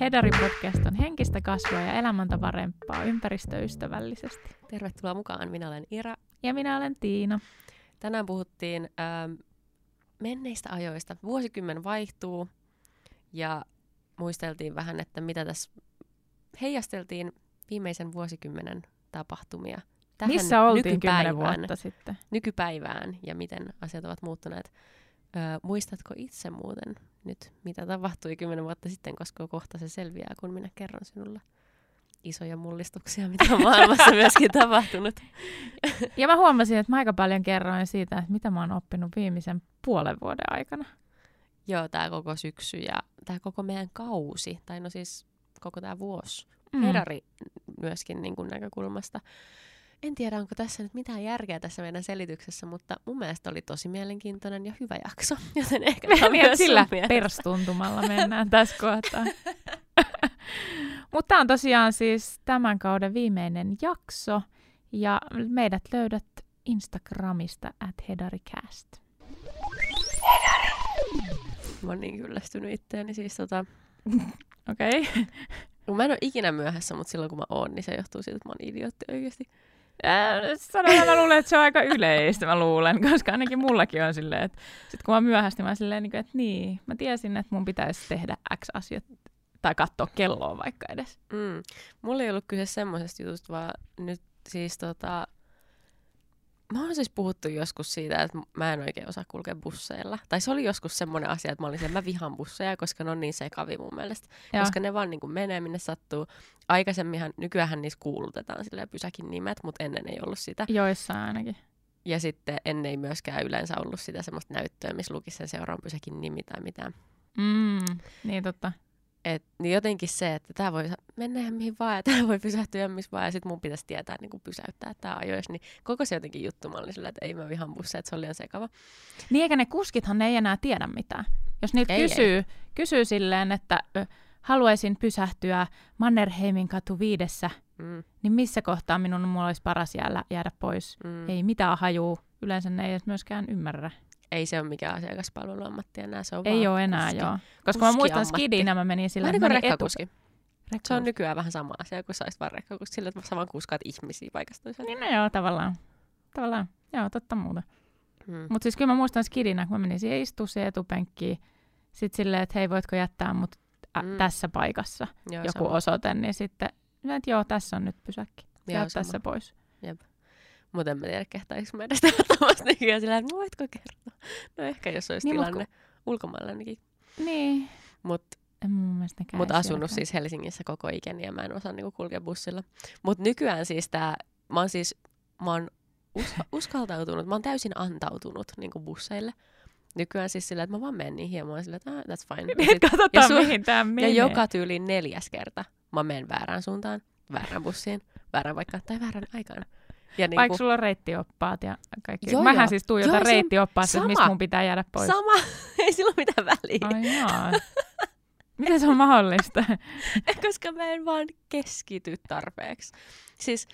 Hedari-podcast on henkistä kasvua ja elämäntavarempaa ympäristöystävällisesti. Tervetuloa mukaan, minä olen Ira. Ja minä olen Tiina. Tänään puhuttiin ähm, menneistä ajoista. Vuosikymmen vaihtuu ja muisteltiin vähän, että mitä tässä heijasteltiin viimeisen vuosikymmenen tapahtumia tähän Missä oltiin nykypäivään, kymmenen vuotta sitten? nykypäivään ja miten asiat ovat muuttuneet. Öö, muistatko itse muuten nyt, mitä tapahtui kymmenen vuotta sitten, koska kohta se selviää, kun minä kerron sinulle isoja mullistuksia, mitä on maailmassa myöskin tapahtunut. Ja mä huomasin, että mä aika paljon kerroin siitä, että mitä mä oon oppinut viimeisen puolen vuoden aikana. Joo, tämä koko syksy ja tämä koko meidän kausi, tai no siis koko tämä vuosi, Mm. Hedari myöskin niin kuin näkökulmasta. En tiedä, onko tässä nyt mitään järkeä tässä meidän selityksessä, mutta mun mielestä oli tosi mielenkiintoinen ja hyvä jakso, joten ehkä myös sillä perstuntumalla mennään tässä kohtaa. Mutta tämä on tosiaan siis tämän kauden viimeinen jakso. Ja meidät löydät Instagramista at hedaricast. Mä oon niin kyllästynyt itteeni. Siis tota, Okei. Okay. mä en ole ikinä myöhässä, mutta silloin kun mä oon, niin se johtuu siitä, että mä oon idiootti oikeasti. Sanotaan, mä luulen, että se on aika yleistä, mä luulen, koska ainakin mullakin on silleen, että sit kun mä myöhästin, mä oon silleen, niin kuin, että niin, mä tiesin, että mun pitäisi tehdä X asiat, tai katsoa kelloa vaikka edes. Mm. Mulla ei ollut kyse semmoisesta jutusta, vaan nyt siis tota... Mä oon siis puhuttu joskus siitä, että mä en oikein osaa kulkea busseilla. Tai se oli joskus semmoinen asia, että mä olin siellä, mä vihan busseja, koska ne on niin sekavi mun mielestä. Ja, Koska ne vaan niin kuin menee, minne sattuu. Aikaisemminhan, nykyään niissä kuulutetaan silleen pysäkin nimet, mutta ennen ei ollut sitä. joissain ainakin. Ja sitten ennen ei myöskään yleensä ollut sitä semmoista näyttöä, missä lukisi sen seuraavan pysäkin nimi tai mitään. Mm, niin totta. Et, niin jotenkin se, että tämä voi mennä ihan mihin vaan ja tämä voi pysähtyä ihan missä vaan ja sitten mun pitäisi tietää niin kuin pysäyttää tämä ajoissa, niin koko se jotenkin juttu mä olin sillä, että ei mä vihan busseja, että se oli liian sekava. Niin eikä ne kuskithan ne ei enää tiedä mitään. Jos niiltä Ei, kysyy, kysyy silleen, että ö, haluaisin pysähtyä Mannerheimin katu viidessä, Mm, niin missä kohtaa minun mulla olisi paras jäädä, jäädä pois? mm. Ei mitään hajuu. Yleensä ne ei edes myöskään ymmärrä. Ei se ole mikään asiakaspalveluammatti enää, se on Ei ole enää, kuski. joo. Koska mä muistan skidinä, mä menin sillä, Vähän niin kuin rekkakuski. Rekkakuski. Se on nykyään vähän sama asia, kun saisit vaan rekkakuski sillä, että sä vaan kuskaat ihmisiä paikasta toiseen. Niin no joo, tavallaan. Tavallaan. Joo, totta muuta. Mm. Mutta siis kyllä mä muistan skidinä, kun mä menin siihen istua siihen etupenkkiin. Sitten silleen, että hei, voitko jättää mut ä, Mm. tässä paikassa Joo, joku sama. osoite, niin sitten, että joo, tässä on nyt pysäkki. Jää tässä pois. Mutta en mä tiedä, kehtaisi mä edes tämmöistä nykyään sillä, että no voitko kertoa? No ehkä jos olisi Niin, niin, mut tilanne ulkomailla ainakin. Niin. Mutta mut asunut siis Helsingissä koko ikäni ja mä en osaa niinku kulkea bussilla. Mutta nykyään siis tää, mä oon siis, mä oon uska, uskaltautunut, mä oon täysin antautunut niinku busseille. Nykyään siis sillä, että mä vaan menen niihin ja mä oon sillä, että ah, that's fine. Niin, sit, katsotaan, ja su- mihin tämä menee. ja joka tyyliin neljäs kerta mä menen väärään suuntaan, väärään bussiin, väärään vaikka tai väärään aikaan. Ja niinku, Vaikka sulla on reittioppaat ja kaikki. Joo, Mähän joo. siis tuijotan Joo, se- reittioppaasta, että mistä sama. mun pitää jäädä pois. sama, ei sillä ole mitään väliä. Ai jaa. Miten se on mahdollista? koska mä en vaan keskity tarpeeksi. Siis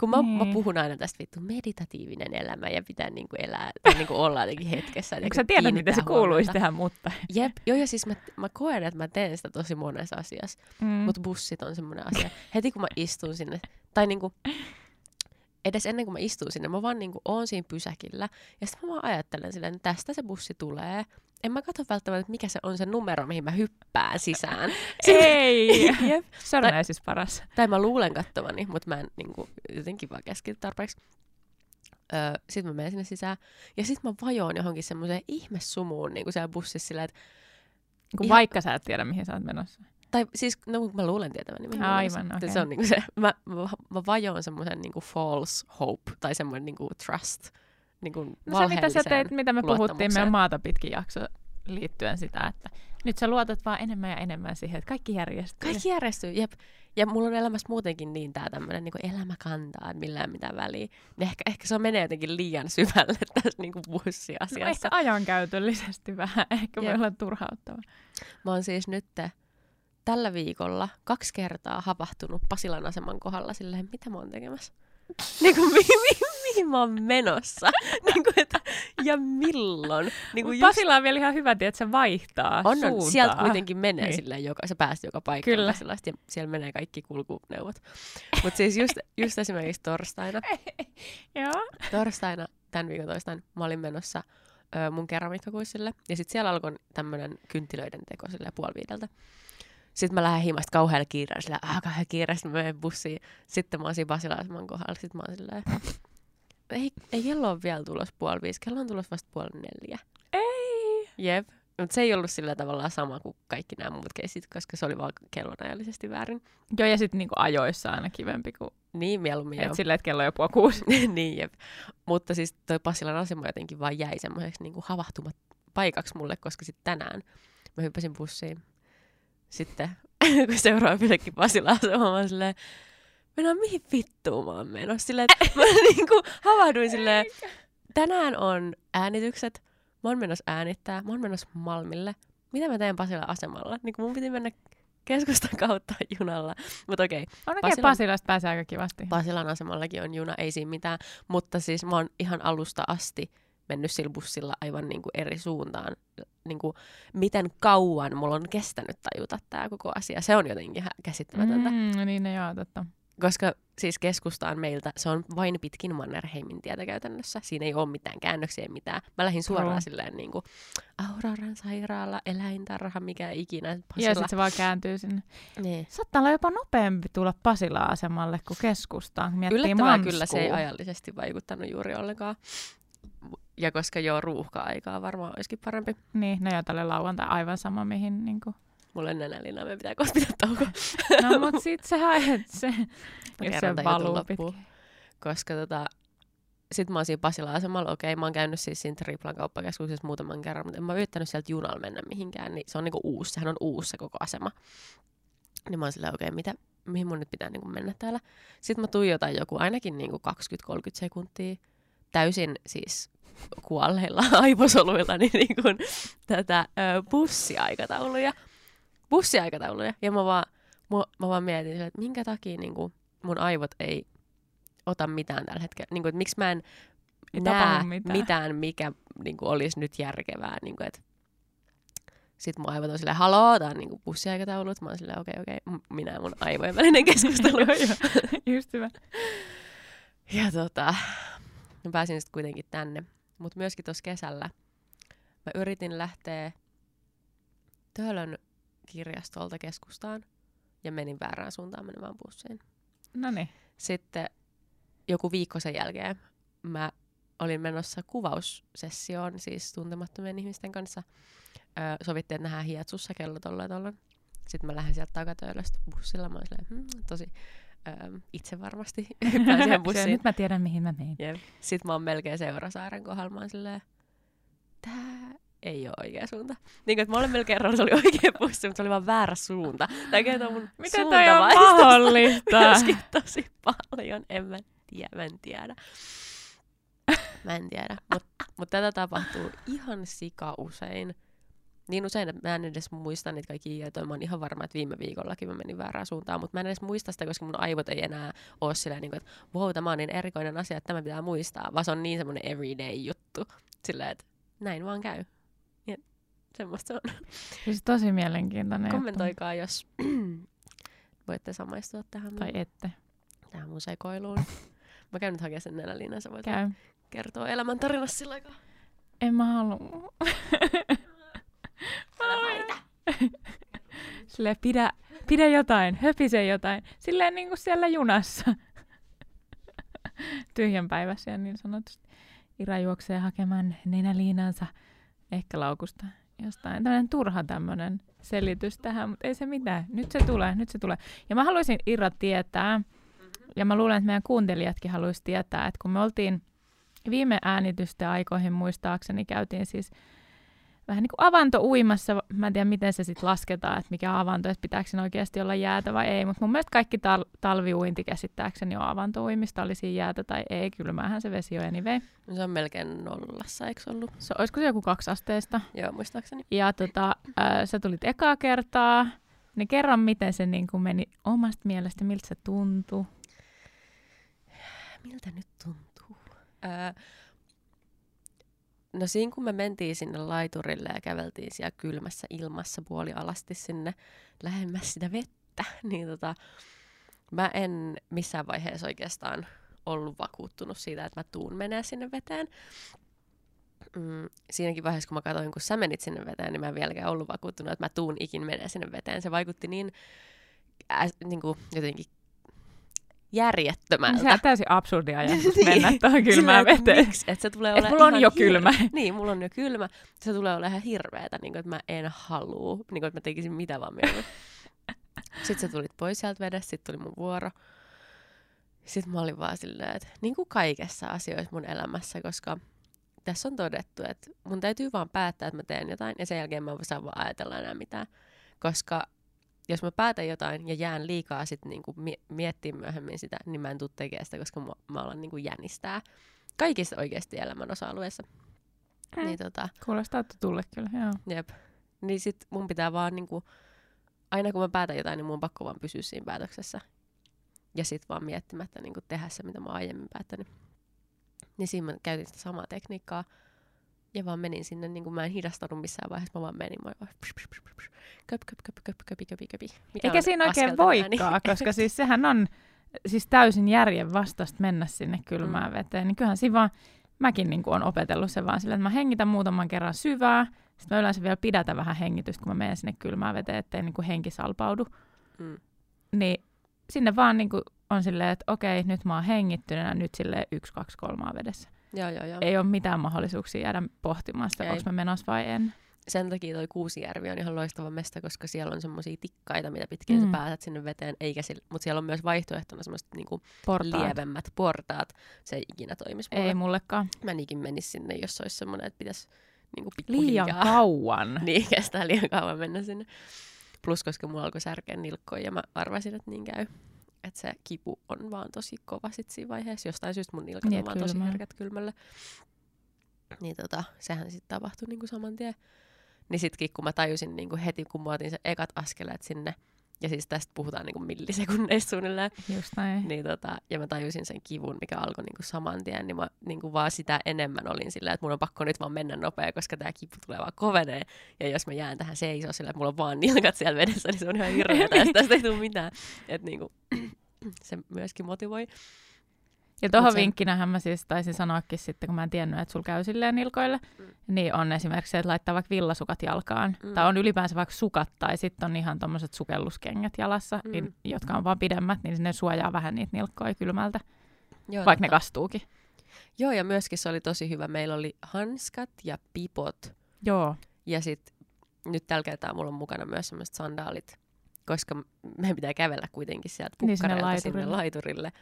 kun mä, Niin. mä puhun aina tästä vittu meditatiivinen elämä ja pitää niinku elää tai niinku olla jotenkin hetkessä. Eikö niinku sä tiedä, kiinnittää se kuuluisi tehdä, mutta... Jep, joo ja siis mä, mä koen, että mä teen sitä tosi monessa asiassa, Mm. mutta bussit on semmoinen asia. Heti kun mä istun sinne, tai niinku, edes ennen kuin mä istun sinne, mä vaan niinku oon siinä pysäkillä ja sitten mä vaan ajattelen silleen, että tästä se bussi tulee. En mä katso välttämättä, että mikä se on se numero, mihin mä hyppään sisään. Ei! Jep. Se on Tai- siis paras. Tai mä luulen kattomani, mutta mä en niin kuin, jotenkin vaan keskity tarpeeksi. Öö, sitten mä menen sinne sisään. Ja sitten mä vajoon johonkin semmoiseen ihmessumuun niin kuin siellä bussissa silleen, että, Kun Ihan- vaikka sä et tiedä, mihin sä oot menossa. Tai siis, no mä luulen tietäväni. olen Aivan, okei. Se on niin kuin se, mä, mä, mä vajoon semmoisen niin kuin false hope, tai semmoinen niin kuin trust, niin kuin No se, mitä sä teit, mitä me puhuttiin meidän maata pitkin jakso liittyen sitä, että nyt sä luotat vaan enemmän ja enemmän siihen, että kaikki järjestyy. Kaikki järjestyy, jep. Ja mulla on elämässä muutenkin niin tää tämmönen niin elämä kantaa, että millään mitään väliä. Niin ehkä, ehkä se menee jotenkin liian syvälle tässä niin No bussiasiassa. ehkä ajankäytöllisesti vähän, ehkä voi Jep. olla turhauttava. Mä oon siis nyt tällä viikolla kaksi kertaa hapahtunut Pasilan aseman kohdalla silleen, mitä mä oon tekemässä? niin kuin, mi, mi, mihin mä oon menossa? niin kuin, että, ja milloin? Niin kuin just... Pasilla on vielä ihan hyvä, että se vaihtaa on, suuntaa. on, sieltä kuitenkin menee niin. silleen, joka, se päästä joka paikkaan. Kyllä. Ja siellä menee kaikki kulkuneuvot. Mutta siis just, just esimerkiksi torstaina. Joo. torstaina, tämän viikon torstaina, mä olin menossa ö, mun keramikkakuissille. Ja sitten siellä alkoi tämmöinen kynttilöiden teko sille puoli viideltä. Sitten mä lähden himasta kauhealla kiireellä, sillä ah, kauhealla kiireellä, sitten mä menen bussiin. Sitten mä oon siinä Basilaiseman kohdalla, sitten mä oon silleen, ei, ei kello ole vielä tulos puoli viisi, kello on tulos vasta puoli neljä. Ei. Jep. Mutta se ei ollut sillä tavalla sama kuin kaikki nämä muut keisit, koska se oli vaan kellonajallisesti väärin. Joo, ja sitten niinku ajoissa aina kivempi kuin... Niin, mieluummin Et silleen, että kello on jo puoli kuusi. niin, jep. Mutta siis toi Passilan asema jotenkin vaan jäi semmoiseksi niinku havahtumat paikaksi mulle, koska sitten tänään mä hyppäsin bussiin. Sitten kun seuraava pysäkki Pasilan asema, mä silleen, mennään mihin vittuun mä oon menossa. Silleen, että mä niinku havahduin silleen, tänään on äänitykset, mä oon menossa äänittää, mä oon menossa Malmille. Mitä mä teen Pasilan asemalla? Niin mun piti mennä keskustan kautta junalla. Mutta okei. Okay. On oikein Pasilan, Pasilasta pääsee aika kivasti. Pasilan asemallakin on juna, ei siinä mitään. Mutta siis mä oon ihan alusta asti mennyt sillä bussilla aivan niin kuin eri suuntaan. Niin kuin, miten kauan mulla on kestänyt tajuta tämä koko asia. Se on jotenkin käsittämätöntä. Mm, niin, joo, totta. Koska siis keskustaan meiltä, se on vain pitkin Mannerheimin tietä käytännössä. Siinä ei ole mitään käännöksiä, mitään. Mä lähdin suoraan no. silleen niin kuin Auroran sairaala, eläintarha, mikä ikinä. Pasila. Ja sitten se vaan kääntyy sinne. Niin. Saattaa olla jopa nopeampi tulla Pasila-asemalle kuin keskustaan. Yllättävää kyllä se ei ajallisesti vaikuttanut juuri ollenkaan. Ja koska joo, ruuhka-aikaa varmaan olisikin parempi. Niin, no joo, tälle lauantai aivan sama, mihin niin kuin Mulla on nenälinaa, me pitää kohta pitää tauko. No mut sit se haet se, jos se valuu Koska tota, sit mä oon siinä Pasila asemalla, okei, mä oon käynyt siis siinä Triplan kauppakeskuksessa muutaman kerran, mutta en mä yrittänyt sieltä junalla mennä mihinkään, niin se on niinku uusi, sehän on uusi se koko asema. Niin mä oon silleen, okei, mitä, mihin mun nyt pitää niinku mennä täällä. Sitten mä tuijotan joku ainakin niinku 20-30 sekuntia täysin siis kuolleilla aivosoluilla niin, niin kuin, tätä ö, bussiaikatauluja bussiaikatauluja. Ja mä vaan, mä, mä vaan mietin, että minkä takia niin kuin, mun aivot ei ota mitään tällä hetkellä. Niin kuin, että miksi mä en ei näe mitään. mitään, mikä niin kuin, olisi nyt järkevää. Niin kuin, että sitten mun aivot on silleen, haloo, tää on niinku bussiaikataulut. Mä oon silleen, okei, okay, okei, okay, minä ja mun aivojen välinen keskustelu. Just hyvä. Ja tota, mä pääsin sitten kuitenkin tänne. Mutta myöskin tuossa kesällä mä yritin lähteä Töölön kirjastolta keskustaan ja menin väärään suuntaan menemään bussiin. No niin. Sitten joku viikko sen jälkeen mä olin menossa kuvaussessioon, siis tuntemattomien ihmisten kanssa. Öö, sovittiin, että nähdään hietsussa kello tolla ja tolla. Sitten mä lähden sieltä takatöölöstä bussilla. Mä olin silleen, hmm, tosi öö, itse varmasti pääsin bussiin. nyt mä tiedän, mihin mä menen. Yep. Sitten mä oon melkein Seurasaaren kohdalla. Mä silleen, tää ei ole oikea suunta. Niin kuin, että molemmilla kerralla se oli oikea bussi, mutta se oli vaan väärä suunta. Tämä kertoo mun Miten toi on mahdollista? Myöskin tosi paljon. En mä tiedä, mä en tiedä. Mä en tiedä. Mutta mut tätä tapahtuu ihan sika usein. Niin usein, että mä en edes muista niitä kaikki ja Mä oon ihan varma, että viime viikollakin mä menin väärään suuntaan, mutta mä en edes muista sitä, koska mun aivot ei enää ole silleen, niin kuin, että wow, tämä on niin erikoinen asia, että tämä pitää muistaa, vaan se on niin semmoinen everyday juttu. Silleen, että näin vaan käy. Semmoista on. Siis tosi mielenkiintoinen. Kommentoikaa, juttu. jos voitte samaistua tähän. Tai mun, ette. Tähän mun sekoiluun. Mä käyn nyt hakemaan sen nenäliinan, sä voit Käy. kertoa elämäntarinassa sillä aikaa. En mä halua. Sille pidä, pidä jotain, höpise jotain. Silleen niin kuin siellä junassa. Tyhjänpäiväisiä niin sanotusti. Ira juoksee hakemaan nenäliinansa ehkä laukusta jostain. Tämmöinen turha tämmöinen selitys tähän, mutta ei se mitään. Nyt se tulee, nyt se tulee. Ja mä haluaisin Irra tietää, ja mä luulen, että meidän kuuntelijatkin haluaisi tietää, että kun me oltiin viime äänitysten aikoihin muistaakseni, käytiin siis vähän niin kuin avanto uimassa. Mä en tiedä, miten se sitten lasketaan, että mikä avanto, että pitääkö sen oikeasti olla jäätä vai ei. Mutta mun mielestä kaikki tal- talviuinti käsittääkseni on avantouimista, oli siinä jäätä tai ei. Kylmähän se vesi on anyway. No se on melkein nollassa, eikö ollut? Se, olisiko se joku kaksi asteesta? Joo, muistaakseni. Ja tota, äh, sä tulit ekaa kertaa. Niin kerran, miten se niin kuin meni omasta mielestä, miltä se tuntui? Miltä nyt tuntuu? Öö, no siinä kun me mentiin sinne laiturille ja käveltiin siellä kylmässä ilmassa puolialasti sinne lähemmäs sitä vettä, niin tota, mä en missään vaiheessa oikeastaan ollut vakuuttunut siitä, että mä tuun menee sinne veteen. Mm, siinäkin vaiheessa, kun mä katsoin, kun sä menit sinne veteen, niin mä en vieläkään ollut vakuuttunut, että mä tuun ikin menee sinne veteen. Se vaikutti niin, äh, niin kuin jotenkin järjettömältä. Se on täysin absurdi ajatus mennä tuohon kylmään veteen. Miksi? Että se tulee Et olemaan mulla on jo hir- kylmä. Niin, mulla on jo kylmä. Se tulee olemaan ihan hirveetä, niin kuin, että mä en halua, niin kuin, että mä tekisin mitä vaan mieluummin. Sitten sä tulit pois sieltä vedestä, sitten tuli mun vuoro. Sitten mä olin vaan silleen, että niin kuin kaikessa asioissa mun elämässä, koska tässä on todettu, että mun täytyy vaan päättää, että mä teen jotain, ja sen jälkeen mä en saa vaan ajatella enää mitään. Koska jos mä päätän jotain ja jään liikaa sit niinku mie- miettiä myöhemmin sitä, niin mä en tule tekemään sitä, koska mä, mä alan niinku jänistää. Kaikissa oikeasti elämän osa-alueissa. Mm. Niin tota, Kuulostaa tulle kyllä, joo. jep. Niin sit mun pitää vaan niinku, aina kun mä päätän jotain, niin mun on pakko vaan pysyä siinä päätöksessä. Ja sit vaan miettimättä niinku tehdä se, mitä mä oon aiemmin päättänyt. Niin siinä mä käytin sitä samaa tekniikkaa. Ja vaan menin sinne, niin kuin mä en hidastanut missään vaiheessa, mä vaan menin. Mä vaan psh, psh, psh, psh, köp, köp, köp, köp, köpi, köpi, köpi. Mikä Eikä siinä oikein ääni? voikaan, koska siis sehän on siis täysin järjen vastasta mennä sinne kylmään Mm. veteen. Niin kyllähän siinä vaan, mäkin niin on opetellut sen vaan silleen, että mä hengitän muutaman kerran syvää, sitten mä yleensä vielä pidätän vähän hengitystä, kun mä menen sinne kylmään veteen, ettei niin kuin henki salpaudu. Mm. Niin sinne vaan niin kuin on silleen, että okei, nyt mä oon hengittyneenä, nyt silleen yksi, kaksi, kolmaa vedessä. Joo, joo, joo. Ei ole mitään mahdollisuuksia jäädä pohtimaan sitä, onko mä menossa vai en. Sen takia toi Kuusijärvi on ihan loistava mesta, koska siellä on semmoisia tikkaita, mitä pitkin mm. Sä pääset sinne veteen, eikä sillä, mutta siellä on myös vaihtoehtona semmoiset niinku Portaat. lievemmät portaat. Se ei ikinä toimisi mulle. Ei mullekaan. Mä en ikin menisi sinne, jos olisi semmoinen, että pitäisi niinku Liian pikkuhiljaa. kauan. niin, kestää liian kauan mennä sinne. Plus, koska mulla alkoi särkeä nilkkoja ja mä arvasin, että niin käy. Että se kipu on vaan tosi kova sit siinä vaiheessa. Jostain syystä mun nilkat Niin, on vaan tosi herkät kylmälle. Niin tota, sehän sitten tapahtui niinku saman tien. Niin sitkin kun mä tajusin niinku heti, kun mä otin se ekat askeleet sinne, ja siis tästä puhutaan niinku millisekunneista suunnilleen, Just näin. niin tota, ja mä tajusin sen kivun, mikä alkoi niinku saman tien, niin mä niinku vaan sitä enemmän olin sillä, että mun on pakko nyt vaan mennä nopea, koska tämä kipu tulee vaan kovenee. Ja jos mä jään tähän seisoo sillä, että mulla on vaan nilkat siellä vedessä, niin se on ihan hirveetä, ja sit tästä ei tule mitään. Että niinku, se myöskin motivoi. Ja tuohon Mut se- vinkkinähän mä siis taisin sanoakin sitten, kun mä en tiennyt, että sulla käy silleen nilkoille, Mm. niin on esimerkiksi se, että laittaa vaikka villasukat jalkaan. Mm. Tai on ylipäänsä vaikka sukat, tai sitten on ihan tommoset sukelluskengät jalassa, Mm. niin, jotka on vaan pidemmät, niin ne suojaa vähän niitä nilkkoja kylmältä, Joo, vaikka ne totta. kastuukin. Joo, ja myöskin se oli tosi hyvä. Meillä oli hanskat ja pipot. Joo, Ja sit nyt tällä kertaa mulla on mukana myös semmoiset sandaalit, koska meidän pitää kävellä kuitenkin sieltä Niin, sinne pukkareilta sinne, laiturille.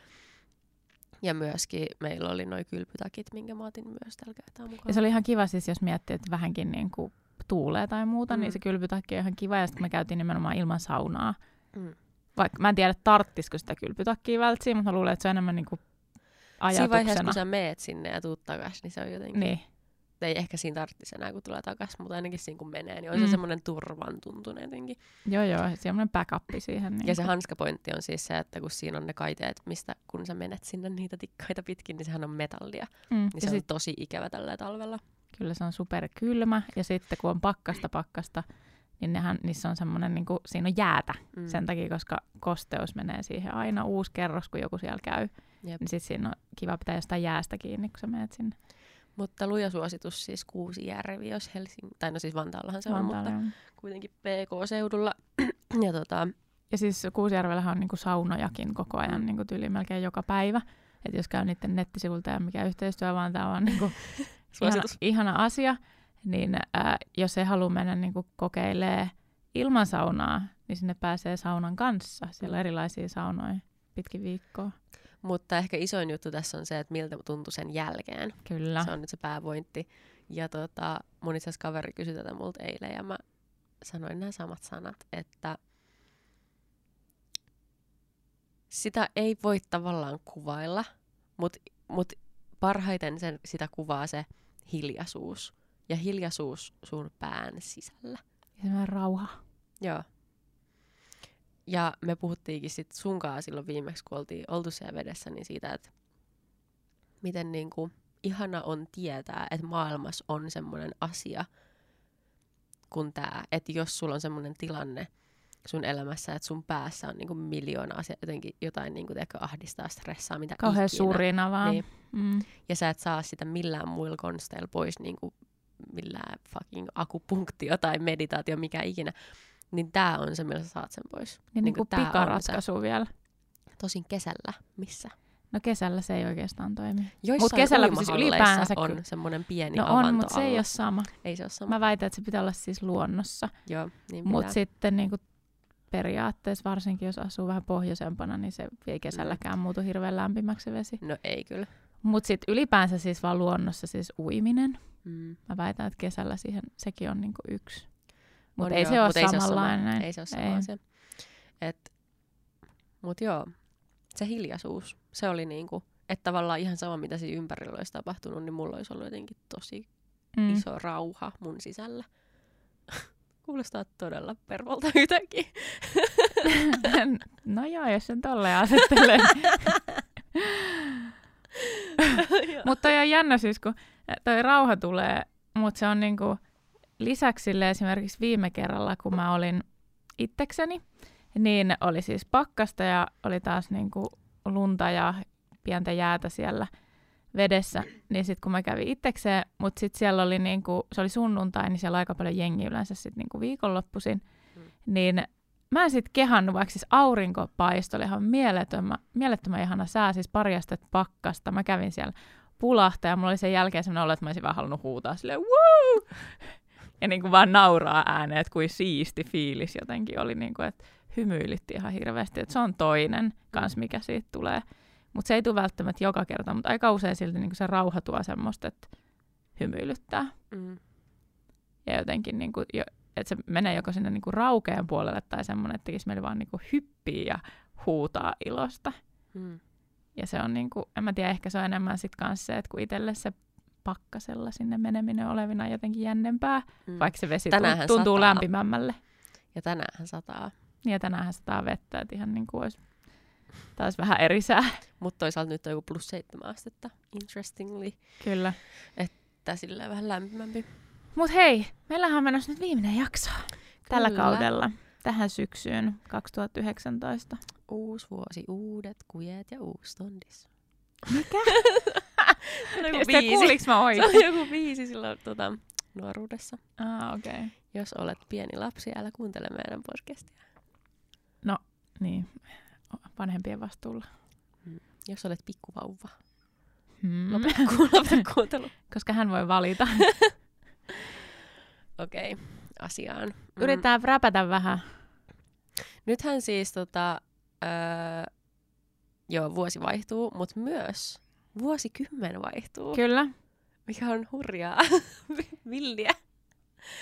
Ja myöskin meillä oli noi kylpytakit, minkä mä otin myös tällä kertaa mukaan. ja se oli ihan kiva siis, jos miettii, että vähänkin niin kuin tuulee tai muuta, Mm. mm. niin se kylpytakki on ihan kiva, ja sitten me käytiin nimenomaan ilman saunaa. Mm. Vaikka mä en tiedä, tarttisiko sitä kylpytakkia vältsiä, mutta mä luulen, että se on enemmän niin kuin Siinä vaiheessa, ajatuksena. kun sä meet sinne ja tuut takas, niin se on jotenkin... Niin, Ei ehkä siinä tarvitsisi enää, kun tulee takas, mutta ainakin siinä kun menee, niin on se Mm. semmoinen turvan tuntunen jotenkin. joo joo, semmoinen backup siihen. Niin Ja se kuin- hanskapointti on siis se, että kun siinä on ne kaiteet, mistä kun sä menet sinne niitä tikkaita pitkin, niin sehän on metallia. Mm. Niin ja se on sit, tosi ikävä tällä talvella. kyllä se on super kylmä, ja sitten kun on pakkasta pakkasta, niin nehän, niissä on semmoinen, niin kuin, siinä on jäätä Mm. sen takia, koska kosteus menee siihen aina uusi kerros, kun joku siellä käy. Jep. Niin sitten siinä on kiva pitää jostain jäästä kiinni, kun sä menet sinne Mutta luja suositus siis Kuusijärvi, jos Helsing... Tai no siis Vantaallahan se on, Vantaalle. mutta kuitenkin PK-seudulla. ja tota, Ja siis Kuusijärvellähän on niinku saunojakin koko ajan Mm. niinku tyyli melkein joka päivä. Että jos käy niiden nettisivulta ja mikä yhteistyö, vaan tämä on niinku ihana, ihana asia, niin ää, jos ei halua mennä niinku kokeilee ilman saunaa, niin sinne pääsee saunan kanssa. Siellä on erilaisia saunoja pitkin viikkoa. Mutta ehkä isoin juttu tässä on se, että miltä tuntui sen jälkeen. Kyllä. Se on nyt se pääpointti. Ja tota, mun itse asiassa kaveri kysyi tätä multa eilen ja mä sanoin nämä samat sanat, että sitä ei voi tavallaan kuvailla, mutta mut parhaiten sen, sitä kuvaa se hiljaisuus. Ja hiljaisuus sun pään sisällä. Ja rauha. Joo. Ja me puhuttiinkin sit sunkaan silloin viimeksi, kun oltiin oltu siellä vedessä, niin siitä, että miten niinku ihana on tietää, että maailmassa on semmoinen asia kuin tämä, että jos sulla on semmoinen tilanne sun elämässä, että sun päässä on niinku miljoona asiaa, jotenkin jotain niinku, tiedätkö, ahdistaa, stressaa, mitä Kauhean ikinä. surina vaan. Niin. Mm. Ja sä et saa sitä millään muilla konsteilla pois, niinku millään fucking akupunktio tai meditaatio, mikä ikinä. Niin tää on se, millä sä saat sen pois. Ja Niinku niinku tää on pikaratkaisu vielä. Tosin kesällä. Missä? No kesällä se ei oikeastaan toimi. Joissain kesällä siis ylipäänsä on semmoinen pieni No on, mutta se ei ole sama. Ei se ole sama. Mä väitän, että se pitää olla siis luonnossa. Joo, niin Mutta sitten niinku periaatteessa, varsinkin jos asuu vähän pohjoisempana, niin se ei kesälläkään muutu hirveän lämpimäksi vesi. No ei kyllä. Mutta sitten ylipäänsä siis vaan luonnossa siis uiminen. Mm. Mä väitän, että kesällä siihen sekin on niinku yksi. Mutta ei se ole mut ei se oo samanlainen. Sama. Ei se ole sama asia. Et, mut joo, se hiljaisuus, se oli niinku, että tavallaan ihan sama mitä siinä ympärillä olisi tapahtunut, niin mulla olisi ollut jotenkin tosi Mm. iso rauha mun sisällä. Kuulostaa todella pervolta yhtäkkiä. no joo, jos sen tolleen asettelee. mutta toi on jännä siis, kun toi rauha tulee, mutta se on niinku lisäksi sille esimerkiksi viime kerralla, kun mä olin itsekseni, niin oli siis pakkasta ja oli taas niinku lunta ja pientä jäätä siellä vedessä, niin sitten kun mä kävin itsekseen, mutta sitten siellä oli niinku, se oli sunnuntai, niin siellä oli aika paljon jengi yleensä sitten niinku viikonloppuisin, Mm. niin mä en sitten kehannut, vaikka siis aurinko paistoi, oli ihan mielettömän, mielettömän ihana sää, siis pari astetta pakkasta. Mä kävin siellä pulahta ja mulla oli sen jälkeen sellainen olo, että mä olisin vaan halunnut huutaa silleen Woo! Ja niin kuin vaan nauraa ääneen, että kuin siisti fiilis jotenkin oli, niin kuin, että hymyilytti ihan hirveästi. Että se on toinen kans, mikä siitä tulee. Mutta se ei tule välttämättä joka kerta, mutta aika usein silti niin kuin se rauha tuo semmoista, että hymyilyttää. Mm. Ja jotenkin, niin kuin, jo, että se menee joko sinne niin kuin raukeen puolelle tai semmoinen, että tekisi meille vaan niin kuin hyppii ja huutaa ilosta. Mm. Ja se on niin kuin, en mä tiedä, ehkä se on enemmän sitten kanssa se, että kun itselle se pakkasella sinne meneminen olevina jotenkin jännempää, Mm. vaikka se vesi Tänäänhän tuntuu, sataa. lämpimämmälle. Ja tänään sataa. Ja tänään sataa vettä, että ihan niin kuin olisi taas vähän eri sää. Mutta toisaalta nyt on joku plus seitsemän astetta. Interestingly. Kyllä. Tää silleen vähän lämpimämpi. Mut hei, meillähän on menossa nyt viimeinen jakso tällä Kyllä. kaudella, tähän syksyyn 2019. Uusi vuosi, uudet kujet ja uusi tondis. Mikä? Se on joku biisi. kuuliks mä Se oikein? on joku biisi silloin tota, nuoruudessa. Ah, okei. Okay. Jos olet pieni lapsi, älä kuuntele meidän podcastia. Niin, vanhempien vastuulla. Jos olet pikkuvauva, Hmm. lopeta, lopeta kuuntelu. Koska hän voi valita. Okei, okay, asiaan. Mm. Yritetään räpätä vähän. Nythän siis tota, öö, joo, vuosi vaihtuu, mutta myös vuosikymmen vaihtuu, Kyllä. mikä on hurjaa, villiä.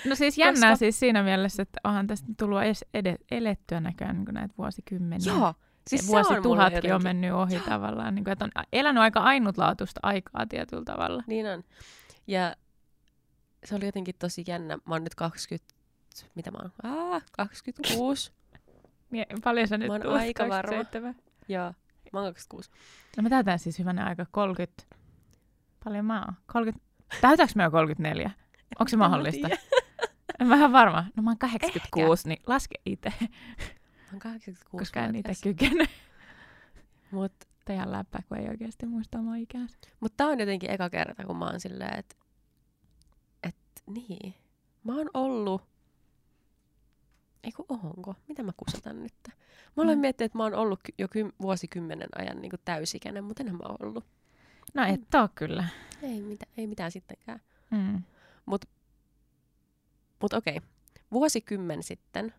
No siis jännää Koska- siis siinä mielessä, että onhan tästä tullut edes ed- elettyä näköjään niin näitä vuosikymmeniä. Joo, Siis on vuosituhatkin on, jotenkin- mennyt ohi Joo. tavallaan. Niin kuin, että on elänyt aika ainutlaatuista aikaa tietyllä tavalla. Niin on. Ja se oli jotenkin tosi jännä. Mä oon nyt 20, mitä mä oon? Ah, 26. Mie- Paljon sä nyt oon tulet? aika varma. 27? Joo, mä oon 26. No mä täytän siis hyvänä aika 30. Paljon mä oon? 30. Täytääkö mä jo 34? Onko se mahdollista? En mä ihan varma. No mä oon 86, niin laske itse, Mä oon 86 koska en itse kykene. Mut, Teidän läppä, kun ei oikeasti muista omaa ikäänsä. mut tää on jotenkin eka kerta, kun mä oon silleen, että et, niin. Mä oon ollut Eiku onko? Mitä mä kusetan nyt? Mä aloin Mm. miettiä, että mä oon ollut ky- jo kym- vuosikymmenen ajan niin täysikäinen, mutta enhän mä oon ollut. No et oo kyllä. Ei, mitä, ei mitään sittenkään. Mm. Mutta okei, vuosikymmen sitten,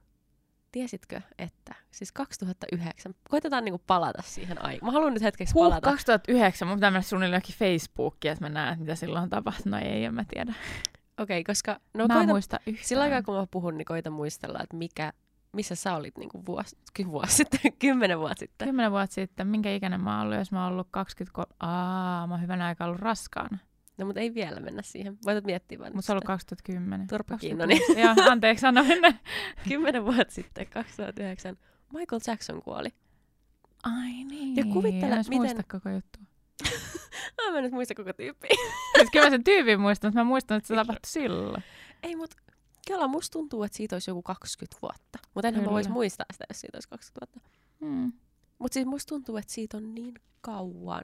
tiesitkö, että siis 2009, koitetaan niinku palata siihen aikaan. Mä haluan nyt hetkeksi Huh, palata. 2009. Mun pitää mennä suunnilleen Facebookiin, että mä näen, mitä silloin tapahtui. No ei, en mä tiedä. Okei, koska mä no en koita, muista yhtään. sillä aikaa kun mä puhun, niin koita muistella, että mikä, missä sä olit niinku vuosi, ky- vuosi sitten, kymmenen vuotta sitten. Kymmenen vuotta sitten, minkä ikäinen mä oon ollut, jos mä oon ollut 23... Aa, mä oon hyvän aikaa ollut raskaana. No mutta ei vielä mennä siihen. Voitat miettiä vaan. Mutta se on ollut 2010. Turpa 2006. Joo, anteeksi, anna mennä. Kymmenen vuotta sitten, 2009, Michael Jackson kuoli. Ai niin. Ja kuvittele, en miten- koko juttu. Mä en nyt muista koko tyyppiä. Siis kyllä mä sen tyypin muistan, mutta mä muistan, että se tapahtui silloin. Ei, mut kyllä musta tuntuu, että siitä olisi joku 20 vuotta. Mutta enhän mä Kyllä. vois muistaa sitä, jos siitä olisi 20 vuotta. Hmm. Mutta siis musta tuntuu, että siitä on niin kauan,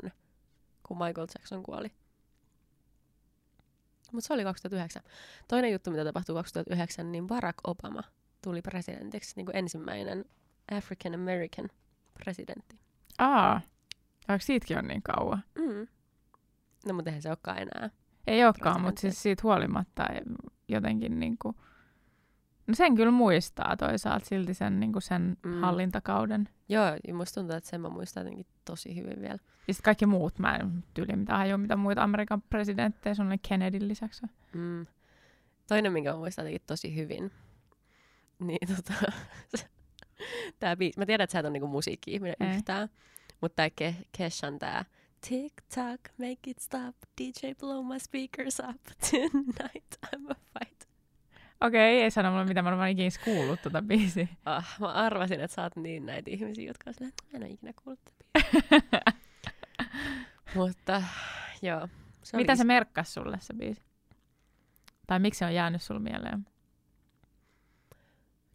kun Michael Jackson kuoli. Mutta se oli 2009. Toinen juttu, mitä tapahtui 2009, niin Barack Obama tuli presidentiksi, niin kuin ensimmäinen African American presidentti. Aa, vaikka siitäkin on niin kauan. Mm. No, mutta eihän se olekaan enää. Ei olekaan, mutta siis siitä huolimatta jotenkin niin kuin... No sen kyllä muistaa toisaalta silti sen, niin kuin sen Mm. hallintakauden. Joo, ja musta tuntuu, että sen mä muistan jotenkin tosi hyvin vielä. Ja sitten kaikki muut, mä en tyyli mitään hajua, mitä muita Amerikan presidenttejä, se on Kennedyn lisäksi. Mm. Toinen, minkä mä muistan jotenkin tosi hyvin, niin tota, tää biisi, mä tiedän, että sä et ole niinku musiikki-ihminen Ei. yhtään, mutta tää Ke- Keshan tää Tick tock, make it stop, DJ blow my speakers up, tonight I'm a fight. Okei, ei sano mulle mitä mä en ole ikinä kuullut tuota biisiä. Ah, mä arvasin, että sä oot niin näitä ihmisiä, jotka on silleen, että mä en ole ikinä kuullut tätä. Mutta joo. Se mitä is- se merkkasi sulle se biisi? Tai miksi se on jäänyt sulle mieleen?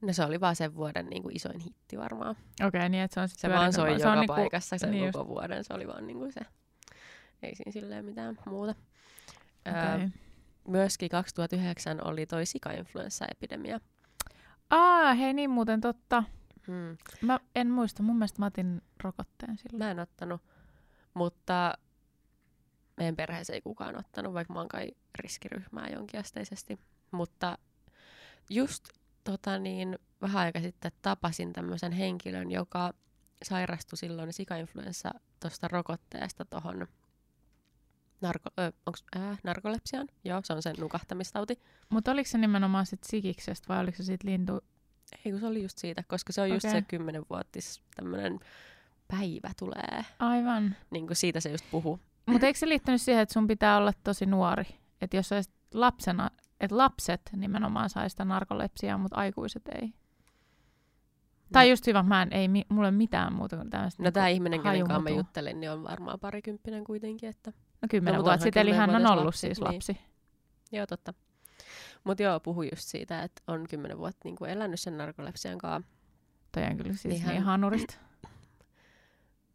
No se oli vaan sen vuoden niin kuin isoin hitti varmaan. Okei, niin että se on sit Se vaan soi se joka on niinku- paikassa sen niin koko vuoden. Se oli vaan niinku se. Ei siinä silleen mitään muuta. Öö, Okei. myöskin 2009 oli toi sika-influenssaepidemia. Aa, hei niin muuten totta. Hmm. Mä en muista, mun mielestä mä otin rokotteen silloin. Mä en ottanut, mutta meidän perheessä ei kukaan ottanut, vaikka mä oon kai riskiryhmää jonkinasteisesti. Mutta just tota niin, vähän aika sitten tapasin tämmöisen henkilön, joka sairastui silloin sika-influenssa tuosta rokotteesta tuohon narko, ö, onks, äh, narkolepsiaan. Joo, se on sen nukahtamistauti. Mutta oliko se nimenomaan sit sikiksestä vai oliko se sit lintu? Ei kun se oli just siitä, koska se on just Okei. se kymmenenvuotis tämmöinen päivä tulee. Aivan. Niin kuin siitä se just puhuu. Mutta eikö se liittynyt siihen, että sun pitää olla tosi nuori? Että jos olisit lapsena, että lapset nimenomaan sai sitä narkolepsiaa, mutta aikuiset ei. Tai just hyvä, mä en, ei mulle mitään muuta kuin tämmöistä. No tämä ihminen, kenen kanssa mä juttelin, niin on varmaan parikymppinen kuitenkin, että No kymmenen No, no, vuotta sitten, eli hän on ollut lapsi, siis niin. lapsi. joo totta. Mutta joo, puhu just siitä, että on kymmenen vuotta niin kuin elänyt sen narkolepsian kanssa. Toi on kyllä siis Niin niin, hän- niin hanurista.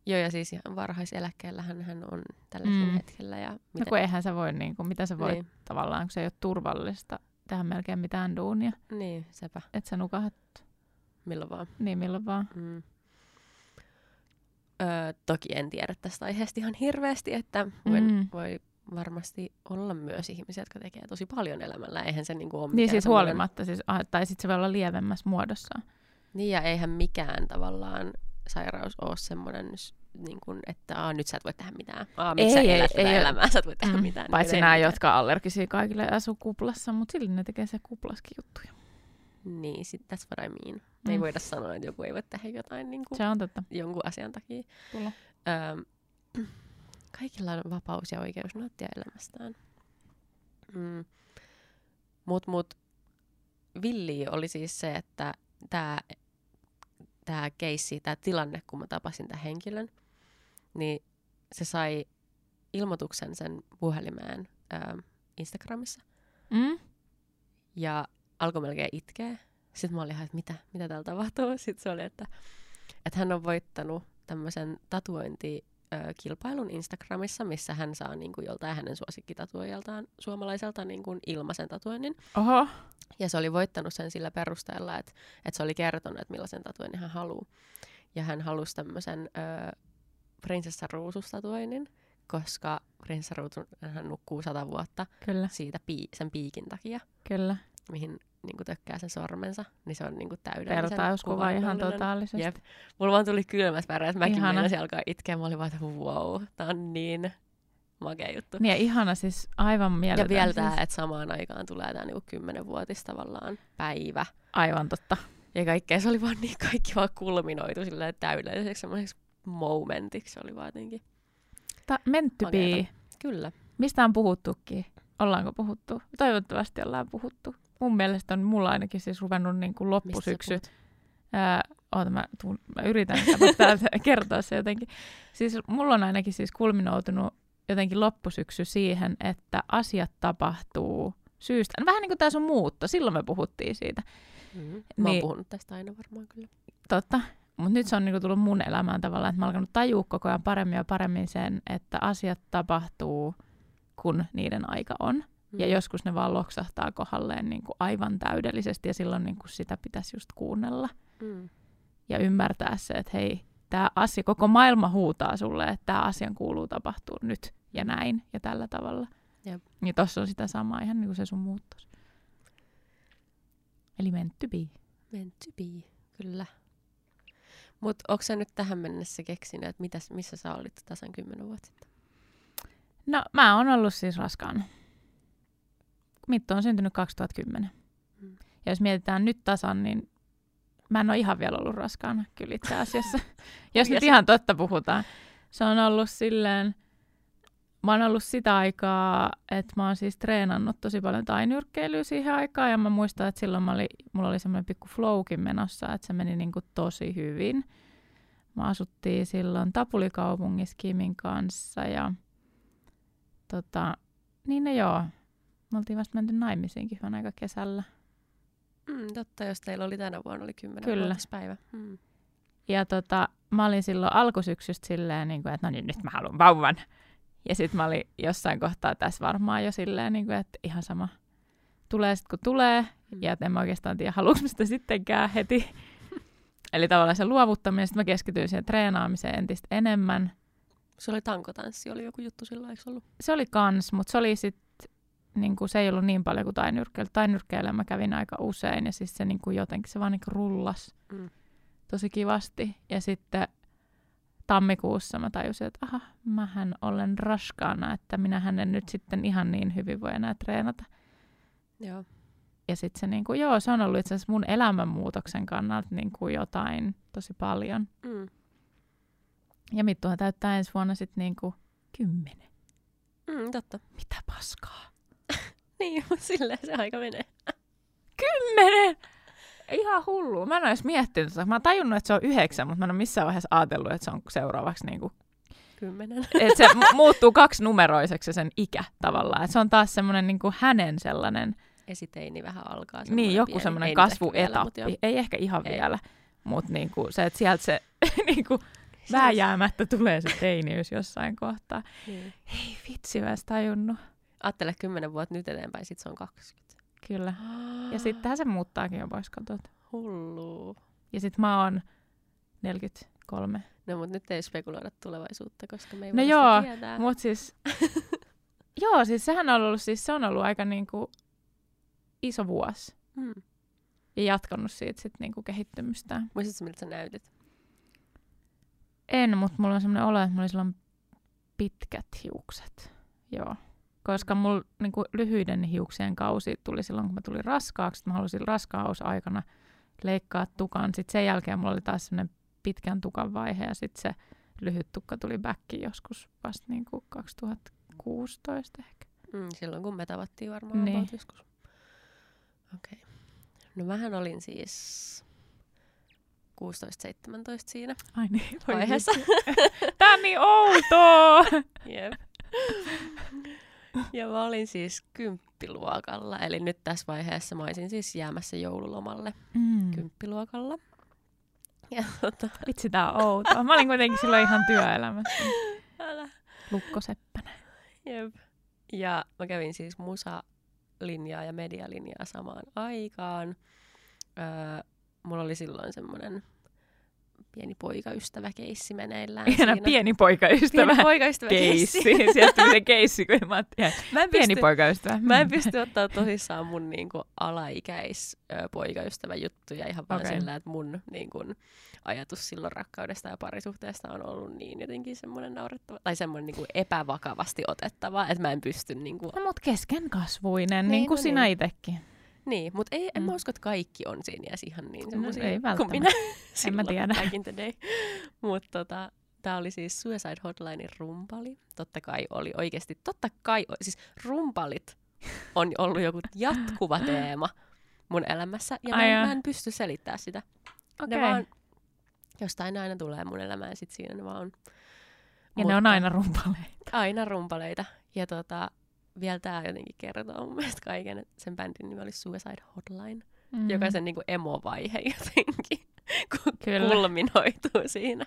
Joo, ja siis ihan varhaiseläkkeellähän hän on tälläkin Mm. hetkellä. Ja No miten, kun eihän sä voi, niin kuin, mitä sä voit niin, tavallaan, kun se ei ole turvallista tehdä melkein mitään duunia. niin, sepä, Että sä nukahat milloin vaan. niin milloin vaan. Mm. Öö, toki en tiedä tästä aiheesta ihan hirveästi, että voi, Mm. voi varmasti olla myös ihmisiä, jotka tekee tosi paljon elämällä. Eihän se niinku ole Niin siis huolimatta, siis, tai sitten se voi olla lievemmässä muodossa. Niin ja eihän mikään tavallaan sairaus ole semmoinen, niin kuin, että Aa, nyt sä et voi tehdä mitään. Aa, miksi sä Ei, elät ei, ei elämää, sä et voi tehdä Mm, mitään. Paitsi Ei nämä, mitään. jotka allergisia kaikille ja asuu kuplassa, mutta silti ne tekee se kuplaskin juttuja. Niin, sit that's what I mean. Me ei Mm. voida sanoa, että joku ei voi tehdä jotain niin kuin, Se on totta. jonkun asian takia. Öö, kaikilla on vapaus ja oikeus nauttia elämästään. Mm. Mut, mut villi oli siis se, että tämä tää keissi, tämä tilanne, kun mä tapasin tämän henkilön, niin se sai ilmoituksen sen puhelimeen öö, Instagramissa Mm? ja alkoi melkein itkeä. Sitten mä olin ihan, että mitä, mitä täällä tapahtuu. Sitten se oli, että, että hän on voittanut tämmöisen tatuointikilpailun Instagramissa, missä hän saa niin kuin joltain hänen suosikkitatuojaltaan suomalaiselta niin kuin ilmaisen tatuoinnin. Oho. Ja se oli voittanut sen sillä perusteella, että, että se oli kertonut, että millaisen tatuoinnin hän haluaa. Ja hän halusi tämmöisen ö, prinsessa ruusustatuoinnin, koska prinsessa ruusu hän nukkuu sata vuotta Kyllä, siitä pii, sen piikin takia kyllä. mihin niin kuin tökkää sen sormensa, niin se on niin kuin täydellisen Vertauskuva ihan totaalisesti. Jep. Mulla vaan tuli kylmät väreet, mäkin Ihana. meinasin alkaa itkeä, mä olin vaan, että wow, tää on niin makea juttu. Niin ja ihana siis aivan mieletön. ja vielä tää, siis. että samaan aikaan tulee tää niinku kymmenenvuotis tavallaan päivä. Aivan totta. Ja kaikkea, se oli vaan niin, kaikki vaan kulminoitu silleen täydelliseksi semmoiseksi momentiksi. Se oli vaan jotenkin, Ta- meant to be. Makeeta. kyllä. Mistä on puhuttukin? Ollaanko puhuttu? Toivottavasti ollaan puhuttu. Mun mielestä on mulla ainakin siis ruvennut niin kuin loppusyksy ää, oota mä, tuun, mä yritän täältä kertoa se jotenkin. Siis mulla on ainakin siis kulminoutunut jotenkin loppusyksy siihen, että asiat tapahtuu syystä. Vähän niin kuin tämä sun muutto, silloin me puhuttiin siitä. Mm-hmm. Mä oon Niin. puhunut tästä aina varmaan kyllä. Totta. Mutta nyt se on niinku tullut mun elämään tavallaan, että mä oon alkanut tajua koko ajan paremmin ja paremmin sen, että asiat tapahtuu, kun niiden aika on. Mm. Ja joskus ne vaan loksahtaa kohdalleen niinku aivan täydellisesti ja silloin niinku sitä pitäisi just kuunnella. Mm. Ja ymmärtää se, että hei, tämä asia, koko maailma huutaa sulle, että tämä asian kuuluu tapahtua nyt ja näin ja tällä tavalla. Jep. Niin tossa on sitä samaa, ihan niin kuin se sun muuttos. Eli meant to be. Meant to be, kyllä. Mutta onko sä nyt tähän mennessä keksinyt, että mitäs, missä sä olit tasan kymmenen vuotta sitten? No, mä oon ollut siis raskaana. Mitto on syntynyt 2010. Mm. Ja jos mietitään nyt tasan, niin mä en ole ihan vielä ollut raskaana kyllä itse asiassa. jos nyt ihan totta puhutaan. Se on ollut silleen, mä oon ollut sitä aikaa, että mä oon siis treenannut tosi paljon tainyrkkeilyä siihen aikaan. Ja mä muistan, että silloin mä oli, mulla oli semmoinen pikku flowkin menossa, että se meni niinku tosi hyvin. Mä asuttiin silloin Tapulikaupungissa Kimin kanssa ja tota, niin no joo, me oltiin vasta menty naimisiinkin hyvän aika kesällä. Mm, totta, jos teillä oli tänä vuonna oli kymmenen Kyllä. vuotispäivä. Mm. Ja tota, mä olin silloin alkusyksystä silleen, niin kuin, että no niin, nyt mä haluan vauvan. Ja sitten mä olin jossain kohtaa tässä varmaan jo silleen, niin kuin, että ihan sama. Tulee sitten kun tulee, Mm. ja en mä oikeastaan tiedä, haluanko sitä sittenkään heti. Eli tavallaan se luovuttaminen, sitten mä keskityin siihen treenaamiseen entistä enemmän. Se oli tankotanssi, oli joku juttu silloin, eikö ollut? Se oli kans, mutta se oli sitten, niin kuin, se ei ollut niin paljon kuin tainyrkkeily. Tainyrkkeillä mä kävin aika usein, ja siis se niin kuin jotenkin, se vaan niin kuin rullas Mm. tosi kivasti. Ja sitten tammikuussa mä tajusin, että aha, mähän olen raskaana, että minähän en nyt sitten ihan niin hyvin voi enää treenata. Joo. Ja sitten se niin kuin, joo, se on ollut itse asiassa mun elämänmuutoksen kannalta niin kuin jotain tosi paljon. Mm. Ja Mittuhan täyttää ensi vuonna sitten niin kuin kymmenen. Mm, totta. Mitä paskaa? Niin, mutta silleen se aika menee. Kymmenen! Ihan hullu. Mä en ole edes miettinyt. Mä oon tajunnut, että se on yhdeksän, mutta mä en ole missään vaiheessa ajatellut, että se on seuraavaksi niin kuin Kymmenen. että se mu- muuttuu kaksinumeroiseksi se sen ikä tavallaan. Et se on taas semmoinen niin kuin hänen sellainen, Esiteini vähän alkaa. niin joku semmoinen vielä, kasvuetappi. joo. Ei ehkä ihan Ei. vielä, mutta niin kuin se, että sieltä se niin kuin vääjäämättä tulee se teiniys jossain kohtaa. Niin. Ei vitsi, mä tajunnut. Ajattele kymmenen vuotta nyt eteenpäin, sit se on 20. Kyllä. Ja sittenhän se muuttaakin jo pois katot. Hullu. Ja sit mä oon 43. No mutta nyt ei spekuloida tulevaisuutta, koska me ei No joo, tietää. Mut siis, joo, siis sehän on ollut, siis se on ollut aika niinku iso vuosi. Mm. ja jatkanut siitä sit niinku kehittymystään. Muistatko, miltä sä näytit? En, mutta mulla on semmoinen olo, että mulla oli silloin pitkät hiukset. Joo. Koska mulla niinku, lyhyiden hiuksien kausi tuli silloin, kun mä tulin raskaaksi. Mä halusin raskausaikana leikkaa tukan. Sitten sen jälkeen mulla oli taas semmoinen pitkän tukan vaihe ja sitten se lyhyt tukka tuli backiin joskus vasta niinku 2016 ehkä. Mm, silloin kun me tavattiin varmaan Niin. niin. joskus. Okei. Okay. No mähän olin siis 16-17 siinä Ai niin, vaiheessa. Tää on niin outoa! Jep. Ja mä olin siis kymppiluokalla, eli nyt tässä vaiheessa mä olisin siis jäämässä joululomalle Mm. kymppiluokalla. Ja tota, Vitsi, tää on outoa. Mä olin kuitenkin silloin ihan työelämässä. älä. Lukko Seppänen. Jep. Ja mä kävin siis musalinjaa ja medialinjaa samaan aikaan. Öö, mulla oli silloin semmoinen pieni poikaystävä keissi meneillään Ihana siinä. pieni poikaystävä. pieni poikaystävä keissi. Sieltä tuli se keissi, kun mä ajattelin, Mä en pieni pysty, poikaystävä. Mä en pysty ottaa tosissaan mun niinku alaikäis ö, poikaystävän juttuja ihan vaan okay. sillä, että mun niinku, ajatus silloin rakkaudesta ja parisuhteesta on ollut niin jotenkin semmoinen naurettava, tai semmoinen niinku epävakavasti otettava, että mä en pysty niinku, No mut keskenkasvuinen, niin, Niin, niin kuin no sinä niin. itsekin. Niin, mutta ei, en Mm. mä usko, että kaikki on siinä iässä ihan niin No, semmoisia ei kuin välttämättä. minä En mä tiedä. Mutta tota, tää oli siis Suicide Hotlinein rumpali. Totta kai oli oikeasti, totta kai, siis rumpalit on ollut joku jatkuva teema mun elämässä. Ja mä en, mä en pysty selittämään sitä. Okei. Ne vaan Jostain aina tulee mun elämään, sit siinä ne vaan on. Ja ne on aina rumpaleita. Aina rumpaleita. Ja tota, vielä tää jotenkin kertoo mun mielestä kaiken, että sen bändin nimi oli Suicide Hotline, Mm. joka sen niinku emo-vaihe jotenkin Kyllä. kulminoituu siinä.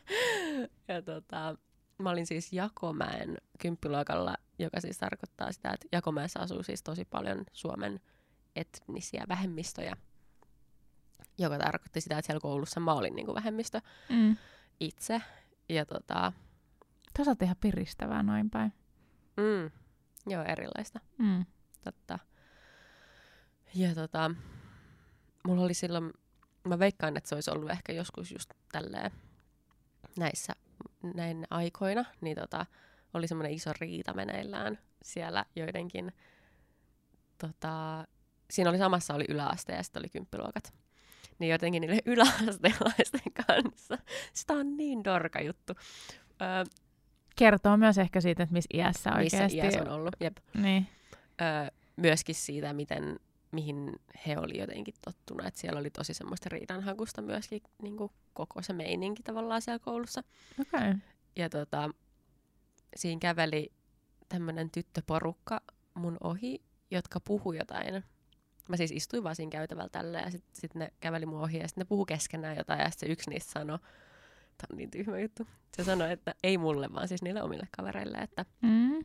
Ja tota, mä olin siis Jakomäen kymppiluokalla, joka siis tarkoittaa sitä, että Jakomäessä asuu siis tosi paljon Suomen etnisiä vähemmistöjä, joka tarkoitti sitä, että siellä koulussa mä olin niinku vähemmistö Mm. itse. Ja tota, Toisaalta ihan piristävää noin päin. mm, joo, erilaista. Mm. Totta. Ja tota, mulla oli silloin, mä veikkaan, että se olisi ollut ehkä joskus just tälleen näissä näin aikoina, niin tota, oli semmoinen iso riita meneillään siellä joidenkin, tota, siinä oli samassa oli yläaste ja sitten oli kymppiluokat. Niin jotenkin niille yläastelaisten kanssa. Sitä on niin dorka juttu. Öö, Kertoo myös ehkä siitä, että missä iässä missä oikeasti. iässä on ollut. Jep. Niin. öö, myöskin siitä, miten, mihin he oli jotenkin tottunut. Että siellä oli tosi semmoista riidanhakusta myöskin niin kuin koko se meininki tavallaan siellä koulussa. Okay. Ja tota, siinä käveli tämmöinen tyttöporukka mun ohi, jotka puhui jotain. Mä siis istuin vaan siinä käytävällä tällä ja sitten sit ne käveli mun ohi ja sitten ne puhu keskenään jotain ja sitten se yksi niistä sanoi, tämä on niin tyhmä juttu, se sanoi, että ei mulle, vaan siis niille omille kavereille, että Mm.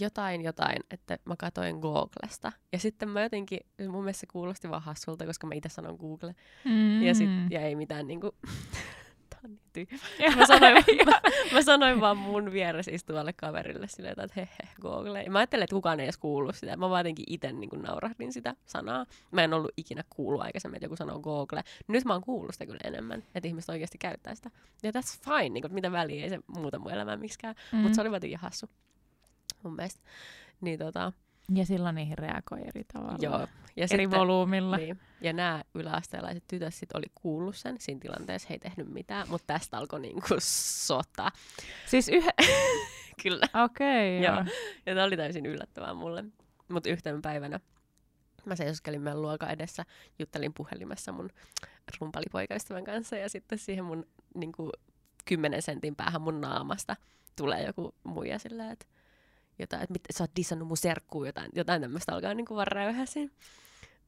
jotain jotain, että mä katoin Googlesta. Ja sitten mä jotenkin, mun mielestä se kuulosti vaan hassulta, koska mä itse sanon Google. Mm. Ja, sit, ja ei mitään niinku, on niin tyhmä. Mä sanoin, mä, mä sanoin vaan mun vieressä istuvalle kaverille silleen, että he he, Google. Ja mä ajattelin, että kukaan ei edes kuullut sitä. Mä vaan jotenkin itse niin naurahdin sitä sanaa. Mä en ollut ikinä kuullut aikaisemmin, että joku sanoo Google. Nyt mä oon kuullut sitä kyllä enemmän, että ihmiset oikeasti käyttää sitä. Ja that's fine, niin kuin, mitä väliä, ei se muuta mun elämää miksikään. Mm. Mutta se oli vaan jotenkin hassu mun mielestä. Niin tota, Ja silloin niihin reagoi eri tavalla. joo. Ja Eri sitten, volyymilla. niin, ja nämä yläasteelaiset tytöt sit oli kuullut sen. Siinä tilanteessa he ei tehnyt mitään, mutta tästä alkoi niinku sota. Siis yhä... Kyllä. Okei, okay, Joo. joo. Ja tämä oli täysin yllättävää mulle. Mutta yhtenä päivänä mä seisoskelin meidän luokan edessä, juttelin puhelimessa mun rumpalipoikaystävän kanssa ja sitten siihen mun niin kuin, kymmenen sentin päähän mun naamasta tulee joku muija silleen, että jotain, että mit, sä oot dissannut mun serkkuun, jotain, jotain tämmöistä alkaa niin kuin vaan.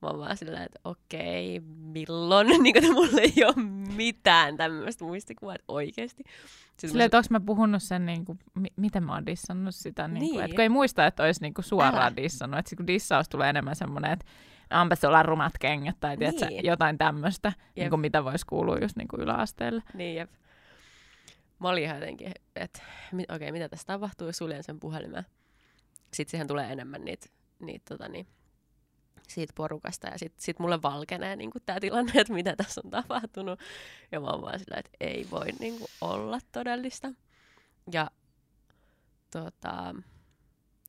Mä oon vaan silleen, että okei, milloin? niin kuin, että mulla ei ole mitään tämmöistä muistikuvaa, että oikeesti. Sitten Silleen, että onko mä puhunut sen, niin kuin, mi- miten mä oon dissannut sitä, niin kuin, Niin. että kun ei muista, että olisi niin kuin suoraan Älä. dissannut, että kun dissaus tulee enemmän semmoinen, että onpa sulla rumat kengät tai tiedätkö, Niin. jotain tämmöistä, niin kuin mitä voisi kuulua just niin kuin yläasteelle. Niin, jep. Mä olin ihan jotenkin, että okei, okay, mitä tässä tapahtuu, ja suljen sen puhelimen. Sitten siihen tulee enemmän niitä, niitä tota, niin, siitä porukasta, ja sitten sit mulle valkenee niin tämä tilanne, että mitä tässä on tapahtunut. Ja mä oon vaan sillä, että ei voi niin kuin, olla todellista. Ja tota,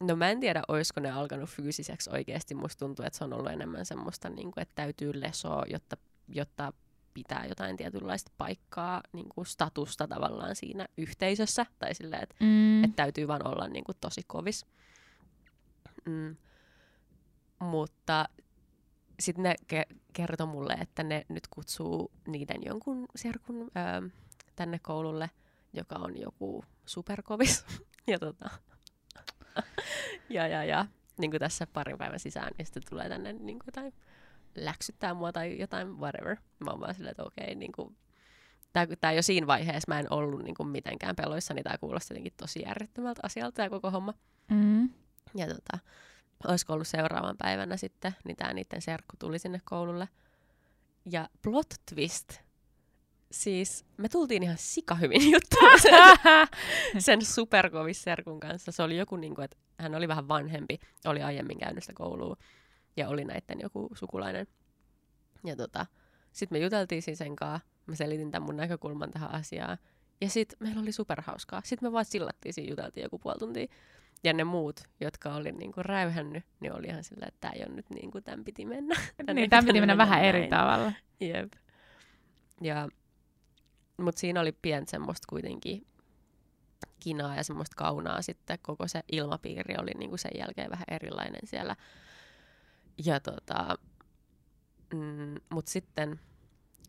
no mä en tiedä, olisiko ne alkanut fyysiseksi oikeasti. Musta tuntuu, että se on ollut enemmän semmoista, niin kuin, että täytyy lesoa, jotta, jotta pitää jotain tietynlaista paikkaa, niin kuin statusta tavallaan siinä yhteisössä. Tai silleen, että Mm. että täytyy vaan olla niin kuin, tosi kovis. Mm. Mutta sitten ne ke- kertoi mulle, että ne nyt kutsuu niiden jonkun serkun ö, tänne koululle, joka on joku superkovis. ja, tota, ja, ja, ja niin kuin tässä parin päivän sisään, niin sitten tulee tänne niin kuin jotain läksyttää mua tai jotain whatever. Mä oon vaan silleen, että okei, niin kuin, Tämä jo siinä vaiheessa mä en ollut niin kuin mitenkään peloissani. Tämä kuulosti jotenkin tosi järjettömältä asialta tämä koko homma. Mm. Ja tota, olisiko ollut seuraavan päivänä sitten, niin tämä niiden serkku tuli sinne koululle. Ja plot twist. Siis me tultiin ihan sika hyvin juttuun sen, sen superkovis serkun kanssa. Se oli joku, niin kuin, että hän oli vähän vanhempi, oli aiemmin käynyt sitä koulua ja oli näiden joku sukulainen. Ja tota, sitten me juteltiin siis sen kanssa. Mä selitin tämän mun näkökulman tähän asiaan. Ja sitten meillä oli superhauskaa. Sitten me vaan sillattiin siinä, juteltiin joku puoli tuntia. Ja ne muut, jotka oli niinku räyhännyt, niin oli ihan sillä, että tämä ei ole nyt niin kuin tämän piti mennä. Tän niin, ei tämä piti pitänyt mennä vähän eri näin. tavalla. Jep. Ja, mutta siinä oli pientä semmoista kuitenkin kinaa ja semmoista kaunaa sitten. Koko se ilmapiiri oli niinku sen jälkeen vähän erilainen siellä. Ja tota, mm, mutta sitten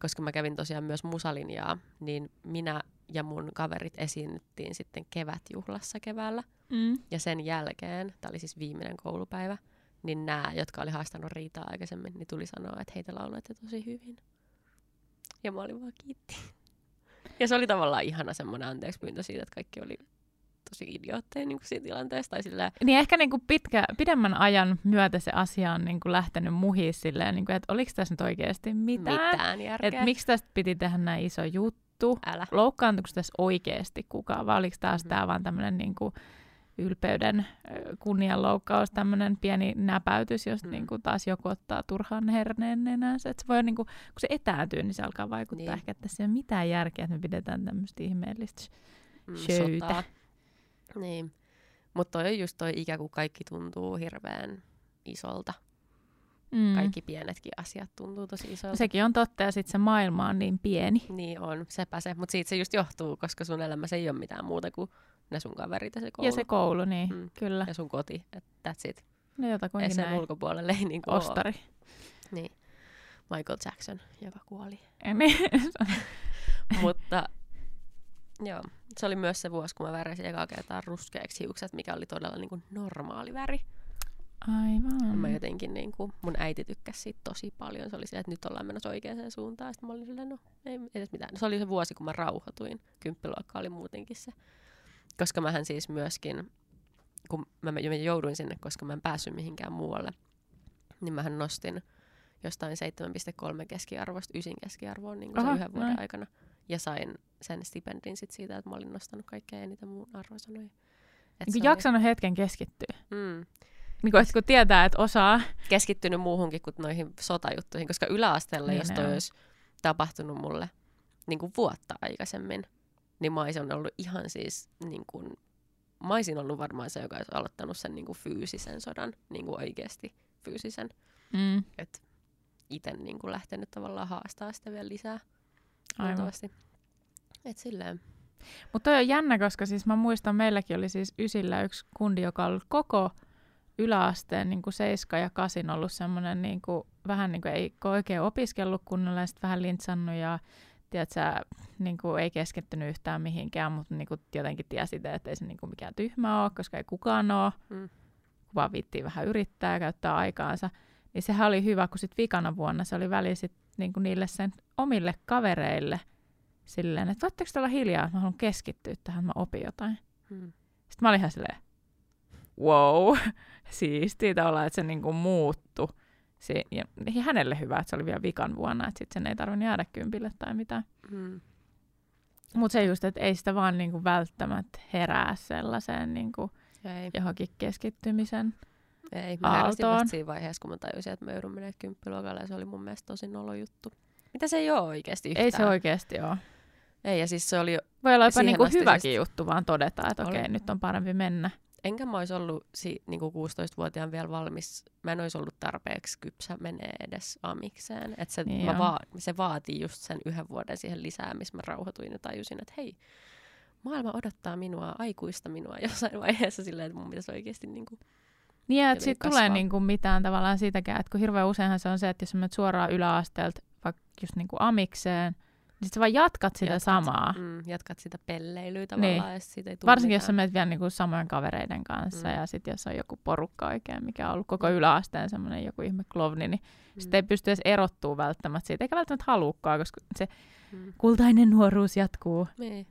koska mä kävin tosiaan myös musalinjaa, niin minä ja mun kaverit esiinnyttiin sitten kevätjuhlassa keväällä. Mm. Ja sen jälkeen, tämä oli siis viimeinen koulupäivä, niin nämä, jotka oli haastanut riitaa aikaisemmin, niin tuli sanoa, että heitä laulatte tosi hyvin. Ja mä olin vaan kiitti. Ja se oli tavallaan ihana semmoinen anteeksi pyyntö siitä, että kaikki oli tosi idiootteja niin siinä tilanteessa. Tai sillä... Niin ehkä niin kuin pitkä, pidemmän ajan myötä se asia on niin kuin lähtenyt muhiin silleen, niin kuin, että oliko tässä nyt oikeasti mitään? Mitään järkeä. Että miksi tästä piti tehdä näin iso juttu? Älä. Loukkaantuiko tässä oikeasti kukaan, vai oliko taas Mhm. tämä vaan tämmöinen niin kuin ylpeyden kunnianloukkaus, tämmöinen pieni näpäytys, jos Mm. niin kuin taas joku ottaa turhaan herneen nenänsä. Että se voi niin kuin, kun se etääntyy, niin se alkaa vaikuttaa Niin. ehkä, että tässä ei ole mitään järkeä, että me pidetään tämmöistä ihmeellistä. Mm, showtä. sotaa. Niin. Mutta toi on just toi ikä, kun kaikki tuntuu hirveän isolta. Mm. Kaikki pienetkin asiat tuntuu tosi isolta. Sekin on totta, ja sitten se maailma on niin pieni. Niin on, sepä se. Mutta siitä se just johtuu, koska sun elämässä ei ole mitään muuta kuin ne sun kaverit ja se koulu. Ja se koulu, niin Mm. kyllä. ja sun koti. Et that's it. No jotakuinkin sen näin. ulkopuolelle ei oo. Ostari. Niin. Michael Jackson, joka kuoli. Niin. Mutta joo, se oli myös se vuosi, kun mä väräsin ekaa kertaa ruskeaksi hiukset, mikä oli todella niin kuin normaali väri. Aivan. Mä jotenkin, niin kuin, mun äiti tykkäsi siitä tosi paljon. Se oli silleen, että nyt ollaan menossa oikeaan suuntaan. Sitten mä olin silleen, no ei edes mitään. Se oli se vuosi, kun mä rauhoituin. Kymppiluokka oli muutenkin se. Koska mähän siis myöskin, kun mä, mä jouduin sinne, koska mä en päässyt mihinkään muualle, niin mähän nostin jostain 7,3 keskiarvosta 9 keskiarvoon niin kuin Aha, yhden vuoden näin. aikana. Ja sain sen stipendin sit siitä, että mä olin nostanut kaikkea eniten mun arvosanoja. Et niin jaksanut hetken keskittyä. Oli, mm, Niin kuin, että kun tietää, että osaa. keskittynyt muuhunkin kuin noihin sotajuttuihin, koska yläasteella, Niin jos toi olisi tapahtunut mulle niin kuin vuotta aikaisemmin, niin mä olisin ollut ihan siis, niin kuin, mä olisin ollut varmaan se, joka olisi aloittanut sen niin kuin fyysisen sodan, niin kuin oikeasti fyysisen. Mm. Että itse niin kuin lähtenyt tavallaan haastaa sitä vielä lisää. Aivan. Et silleen. Mutta toi on jännä, koska siis mä muistan, meilläkin oli siis ysillä yksi kundi, joka oli koko yläasteen niin kuin 7 ja 8 ollut semmoinen niin kuin, vähän niin kuin ei oikein opiskellut kunnolla ja sitten vähän lintsannut ja tiedätkö, niin kuin ei keskittynyt yhtään mihinkään, mutta niin kuin jotenkin tiesi, että ei se niin kuin mikään tyhmä ole, koska ei kukaan ole, Mm. vaan viittiin vähän yrittää ja käyttää aikaansa. Niin sehän oli hyvä, kun sitten vikana vuonna se oli väli sit niin kuin niille sen omille kavereille silleen, että voitteko te olla hiljaa, mä haluan keskittyä tähän, mä opin jotain. Mm. Sitten mä olin ihan silleen, wow, siistiä tavallaan, että se niinku muuttu. Se, ja ja hänelle hyvä, että se oli vielä vikan vuonna, että sitten sen ei tarvinnut jäädä kympille tai mitään. Mm. Mutta se just, että ei sitä vaan niinku välttämättä herää sellaiseen niinku Ei, johonkin keskittymisen. ei. Mä heräsin vasta siinä vaiheessa, kun mä tajusin, että mä joudun menemään kymppiluokalle ja se oli mun mielestä tosi nolo juttu. Mitä se ei ole oikeasti yhtään. Ei se oikeasti ole. Ei, ja siis se oli Voi olla jopa niinku hyväkin siis- juttu vaan todeta, että okei, nyt on parempi mennä. Enkä mä olisi ollut si, niin kuin 16-vuotiaan vielä valmis, mä en olisi ollut tarpeeksi kypsä menee edes amikseen. Et se, Niin mä va, se vaatii just sen yhden vuoden siihen lisää, missä mä rauhoituin ja tajusin, että hei, maailma odottaa minua, aikuista minua jossain vaiheessa silleen, että mun pitäisi oikeasti niin kuin, Niin, että siitä kasvaa. tulee niinku mitään tavallaan siitäkään, että kun hirveän useinhan se on se, että jos menet suoraan yläasteelta vaikka just niinku amikseen, niin sit sä vaan jatkat sitä Jatkat. samaa. mm, jatkat sitä pelleilyä tavallaan Niin. sit siitä ei tule Varsinkin jos sä mitään. menet vielä niinku samojen kavereiden kanssa Mm. ja sitten jos on joku porukka oikein, mikä on ollut koko yläasteen semmoinen joku ihme klovni, niin Mm, sitten ei pysty edes erottuu välttämättä siitä, eikä välttämättä halukkaan, koska se mm. kultainen nuoruus jatkuu. Niin.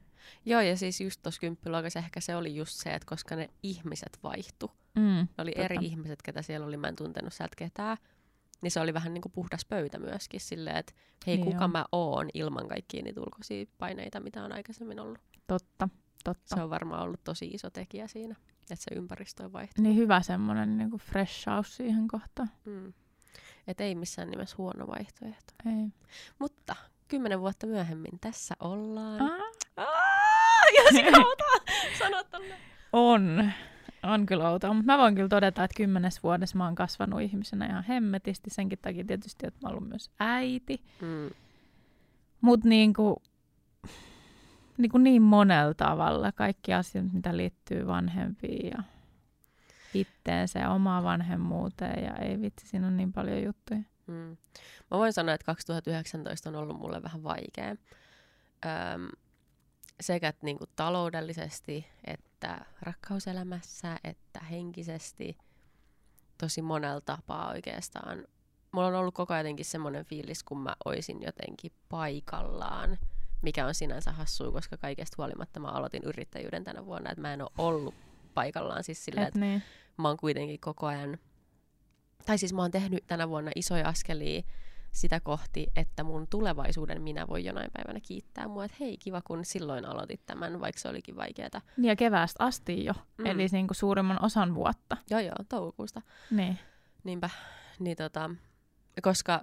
Joo, ja siis just tuossa kymppiluokassa ehkä se oli just se, että koska ne ihmiset vaihtu, Mm, ne oli Totta. eri ihmiset, ketä siellä oli, mä en tuntenut sieltä ketään, niin se oli vähän niin kuin puhdas pöytä myöskin silleen, että hei, Niin kuka on. mä oon ilman kaikkia niitä ulkoisia paineita, mitä on aikaisemmin ollut. totta, totta. Se on varmaan ollut tosi iso tekijä siinä, että se ympäristö on vaihtunut. Niin hyvä semmoinen niinku freshaus siihen kohtaan. Mm. Et ei missään nimessä huono vaihtoehto. Ei. Mutta kymmenen vuotta myöhemmin tässä ollaan. Ah, sinä sanot tolle. on. On kyllä outoa, mutta mä voin kyllä todeta, että kymmenes vuodessa mä oon kasvanut ihmisenä ihan hemmetisti. Senkin takia tietysti, että mä oon ollut myös äiti. Mm. Mutta niinku, niinku niin monella tavalla kaikki asiat, mitä liittyy vanhempiin ja itteensä ja omaan vanhemmuuteen. Ja ei vitsi, siinä on niin paljon juttuja. Mm. Mä voin sanoa, että 2019 on ollut mulle vähän vaikea. Öm, sekä niinku taloudellisesti, että rakkauselämässä, että henkisesti. Tosi monella tapaa oikeastaan. Mulla on ollut koko ajan jotenkin semmoinen fiilis, kun mä oisin jotenkin paikallaan, mikä on sinänsä hassua, koska kaikesta huolimatta mä aloitin yrittäjyyden tänä vuonna, että mä en ole ollut paikallaan siis sillä, Et että niin. mä oon kuitenkin koko ajan, tai siis mä oon tehnyt tänä vuonna isoja askelia sitä kohti, että mun tulevaisuuden minä voi jonain päivänä kiittää mua, että hei kiva kun silloin aloitit tämän, vaikka se olikin vaikeeta. Niin ja keväästä asti jo, Mm. eli niin kuin suurimman osan vuotta. Joo joo, toukokuusta. Niin. Niinpä, niin tota, koska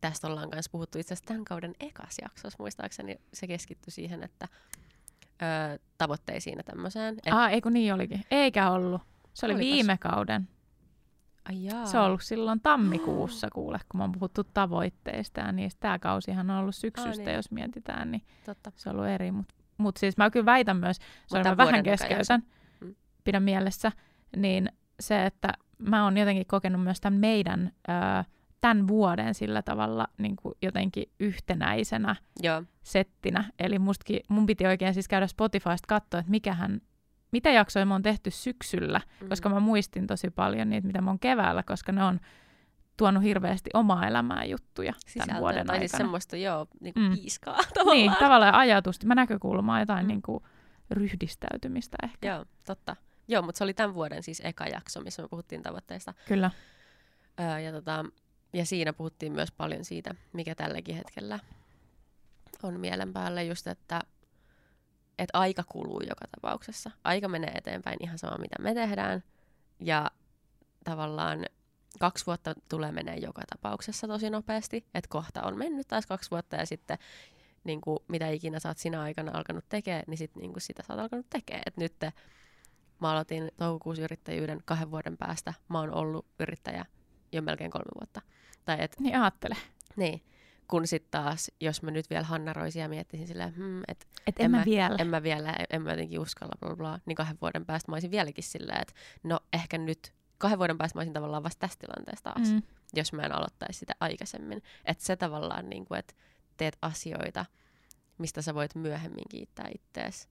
tästä ollaan myös puhuttu itse asiassa tämän kauden ekas jaksossa, muistaakseni se keskittyi siihen, että ö, tavoitteisiin ja tämmöiseen. Et, Ah, eikö niin olikin? Eikä ollut. Se oli Olipas. viime kauden. Ai jaa. Se on ollut silloin tammikuussa kuule, kun me on puhuttu tavoitteista ja niistä. Tämä kausihan on ollut syksystä, niin. jos mietitään, niin Totta. se on ollut eri. Mutta mut siis mä kyllä väitän myös, tämän mä vähän keskeytän, Mm. pidän mielessä, niin se, että mä oon jotenkin kokenut myös tämän meidän, ö, tämän vuoden sillä tavalla niin kuin jotenkin yhtenäisenä Joo, settinä. Eli mustakin, mun piti oikein siis käydä Spotifysta katsoa, että mikähän, mitä jaksoja mä oon tehty syksyllä, mm. koska mä muistin tosi paljon niitä, mitä mä oon keväällä, koska ne on tuonut hirveästi omaa elämää juttuja tämän Sisältöä, vuoden tai aikana. siis semmoista, joo, niin kuin Mm. piiskaa tavallaan. niin, tavallaan ajatusta, mä näkökulmaa, jotain mm. niin kuin ryhdistäytymistä ehkä. Joo, totta. Joo, mutta se oli tämän vuoden siis eka jakso, missä me puhuttiin tavoitteista. Kyllä. Öö, ja, tota, ja siinä puhuttiin myös paljon siitä, mikä tälläkin hetkellä on mielen päällä, just että, että aika kuluu joka tapauksessa. Aika menee eteenpäin ihan sama, mitä me tehdään. Ja tavallaan kaksi vuotta tulee menee joka tapauksessa tosi nopeasti. Että kohta on mennyt taas kaksi vuotta ja sitten niin kuin, mitä ikinä sä oot sinä aikana alkanut tekemään, niin sit, niin kuin sitä sä oot alkanut tekemään. Et nyt mä aloitin toukokuussa yrittäjyyden kahden vuoden päästä. Mä oon ollut yrittäjä jo melkein kolme vuotta. Tai et, Niin ajattele. niin. Kun sitten taas, jos mä nyt vielä hannaroisin ja miettisin silleen, hmm, että Et En en, mä- mä vielä. en mä vielä, en mä jotenkin uskalla, bla bla, niin kahden vuoden päästä mä olisin vieläkin silleen, että no ehkä nyt, kahden vuoden päästä mä olisin tavallaan vasta tässä tilanteessa taas, mm. Mm. jos mä en aloittaisi sitä aikaisemmin. Että se tavallaan, niin kuin, että teet asioita, mistä sä voit myöhemmin kiittää ittees.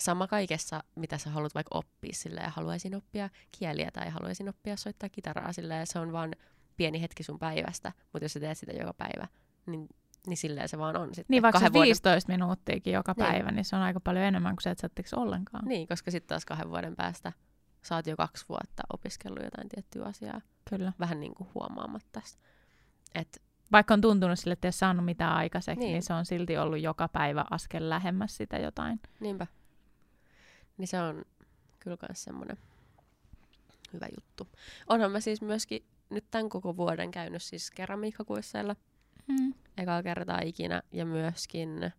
Sama kaikessa, mitä sä haluat vaikka oppia silleen, haluaisin oppia kieliä tai haluaisin oppia soittaa kitaraa silleen, se on vaan pieni hetki sun päivästä, mutta jos sä teet sitä joka päivä, niin, niin silleen se vaan on sitten. Niin vaikka Kahden vuoden 15 minuuttiakin joka Niin. päivä, niin se on aika paljon enemmän kuin se, että sä et ollenkaan. Niin, koska sitten taas kahden vuoden päästä sä oot jo kaksi vuotta opiskellut jotain tiettyä asiaa, Kyllä. vähän niin kuin huomaamatta. Et, Vaikka on tuntunut sille, että ei saanut mitään aikaiseksi, Niin. niin. se on silti ollut joka päivä askel lähemmäs sitä jotain. niinpä. Niin se on kyllä myös semmoinen hyvä juttu. Onhan mä siis myöskin nyt tämän koko vuoden käynyt siis keramiikkakuisseilla Mm. ekaa kertaa ikinä ja myöskin